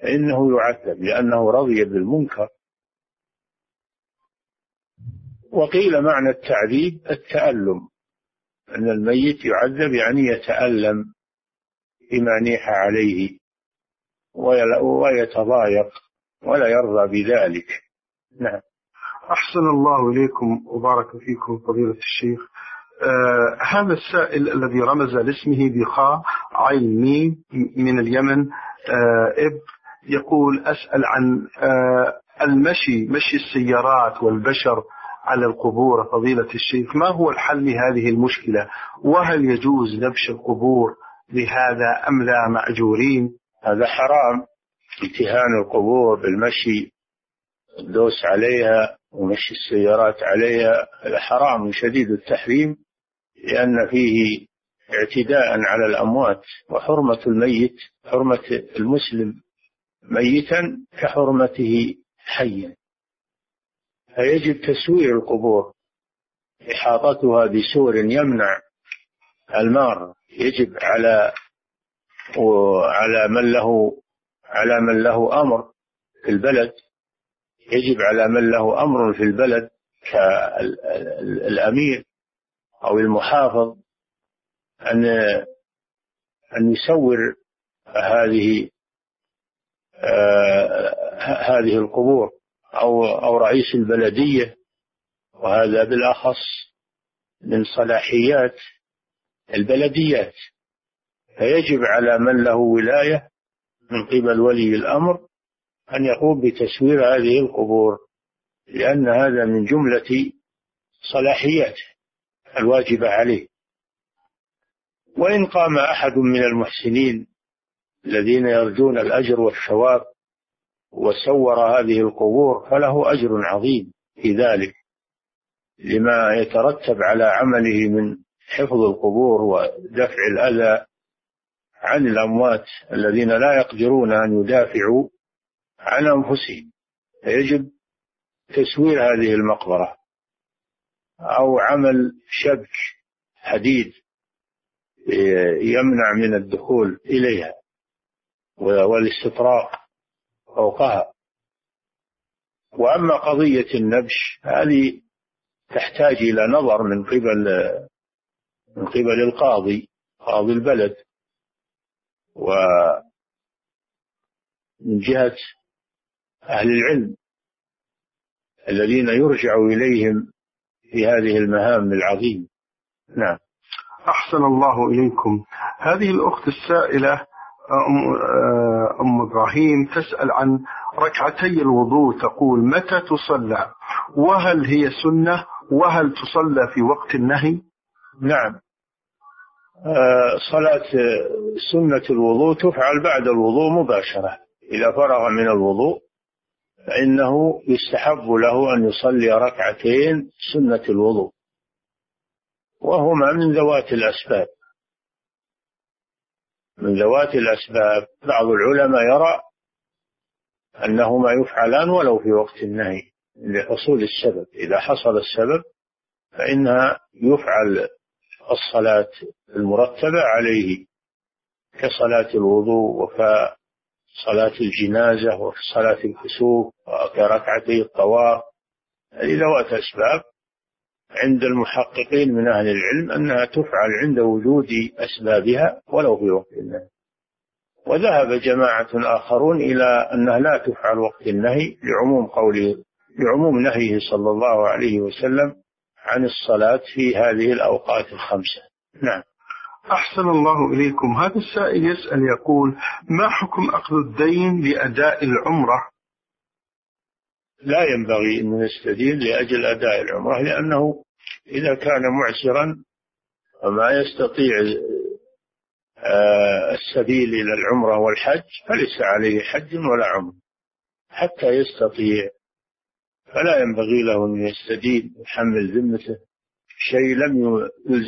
فإنه يعذب لأنه رضي بالمنكر. وقيل معنى التعذيب التألم أن الميت يعذب يعني يتألم. بما نيح عليه ويتضايق ولا يرضى بذلك. نعم. أحسن الله إليكم وبارك فيكم فضيلة الشيخ. آه هذا السائل الذي رمز لاسمه بخاء عين ميم من اليمن آه إب يقول أسأل عن آه المشي مشي السيارات والبشر على القبور. فضيلة الشيخ ما هو الحل لهذه المشكلة؟ وهل يجوز نبش القبور بهذا أم لا مأجورين؟ هذا حرام. امتهان القبور بالمشي الدوس عليها ومشي السيارات عليها هذا حرام شديد التحريم لأن فيه اعتداء على الأموات. وحرمة الميت حرمة المسلم ميتا كحرمته حيا. فيجب تسوير القبور. إحاطتها بسور يمنع المار. يجب على وعلى من له على من له أمر في البلد. يجب على من له أمر في البلد كالأمير أو المحافظ أن أن يسور هذه هذه القبور أو أو رئيس البلدية وهذا بالأخص من صلاحيات البلديات. فيجب على من له ولاية من قبل ولي الأمر أن يقوم بتسوير هذه القبور لأن هذا من جملة صلاحياته الواجبة عليه. وإن قام أحد من المحسنين الذين يرجون الأجر والثواب وسور هذه القبور فله أجر عظيم في ذلك لما يترتب على عمله من حفظ القبور ودفع الأذى عن الأموات الذين لا يقدرون أن يدافعوا عن أنفسهم. فيجب تسوير هذه المقبرة أو عمل شبك حديد يمنع من الدخول إليها والاستطراق فوقها. وأما قضية النبش هذه تحتاج إلى نظر من قبل من قبل القاضي قاضي البلد. ومن جهة أهل العلم الذين يرجع إليهم في هذه المهام العظيمة. نعم. أحسن الله إليكم. هذه الأخت السائلة أم, أم إبراهيم تسأل عن ركعتي الوضوء تقول متى تصلى؟ وهل هي سنة؟ وهل تصلى في وقت النهي؟ نعم. صلاة سنة الوضوء تفعل بعد الوضوء مباشرة. إذا فرغ من الوضوء فإنه يستحب له أن يصلي ركعتين سنة الوضوء. وهما من ذوات الأسباب. من ذوات الأسباب بعض العلماء يرى أنهما يفعلان ولو في وقت النهي لحصول السبب. إذا حصل السبب فإنها يفعل الصلاة المرتبة عليه كصلاة الوضوء وكصلاة الجنازة وصلاة الكسوف وكركعتي الطواف. هذه ذوات أسباب عند المحققين من أهل العلم أنها تفعل عند وجود أسبابها ولو في وقت النهي. وذهب جماعة آخرون إلى أنها لا تفعل وقت النهي لعموم قوله لعموم نهيه صلى الله عليه وسلم عن الصلاة في هذه الأوقات الخمسة. نعم. أحسن الله إليكم. هذا السائل يسأل يقول ما حكم أخذ الدين لأداء العمرة؟ لا ينبغي أن يستدين لأجل أداء العمرة لأنه إذا كان معسرا وما يستطيع آه، السبيل إلى العمرة والحج فليس عليه حج ولا عمر حتى يستطيع فلا ينبغي له أن يستدين يحمل ذمته. شيء لم يلزم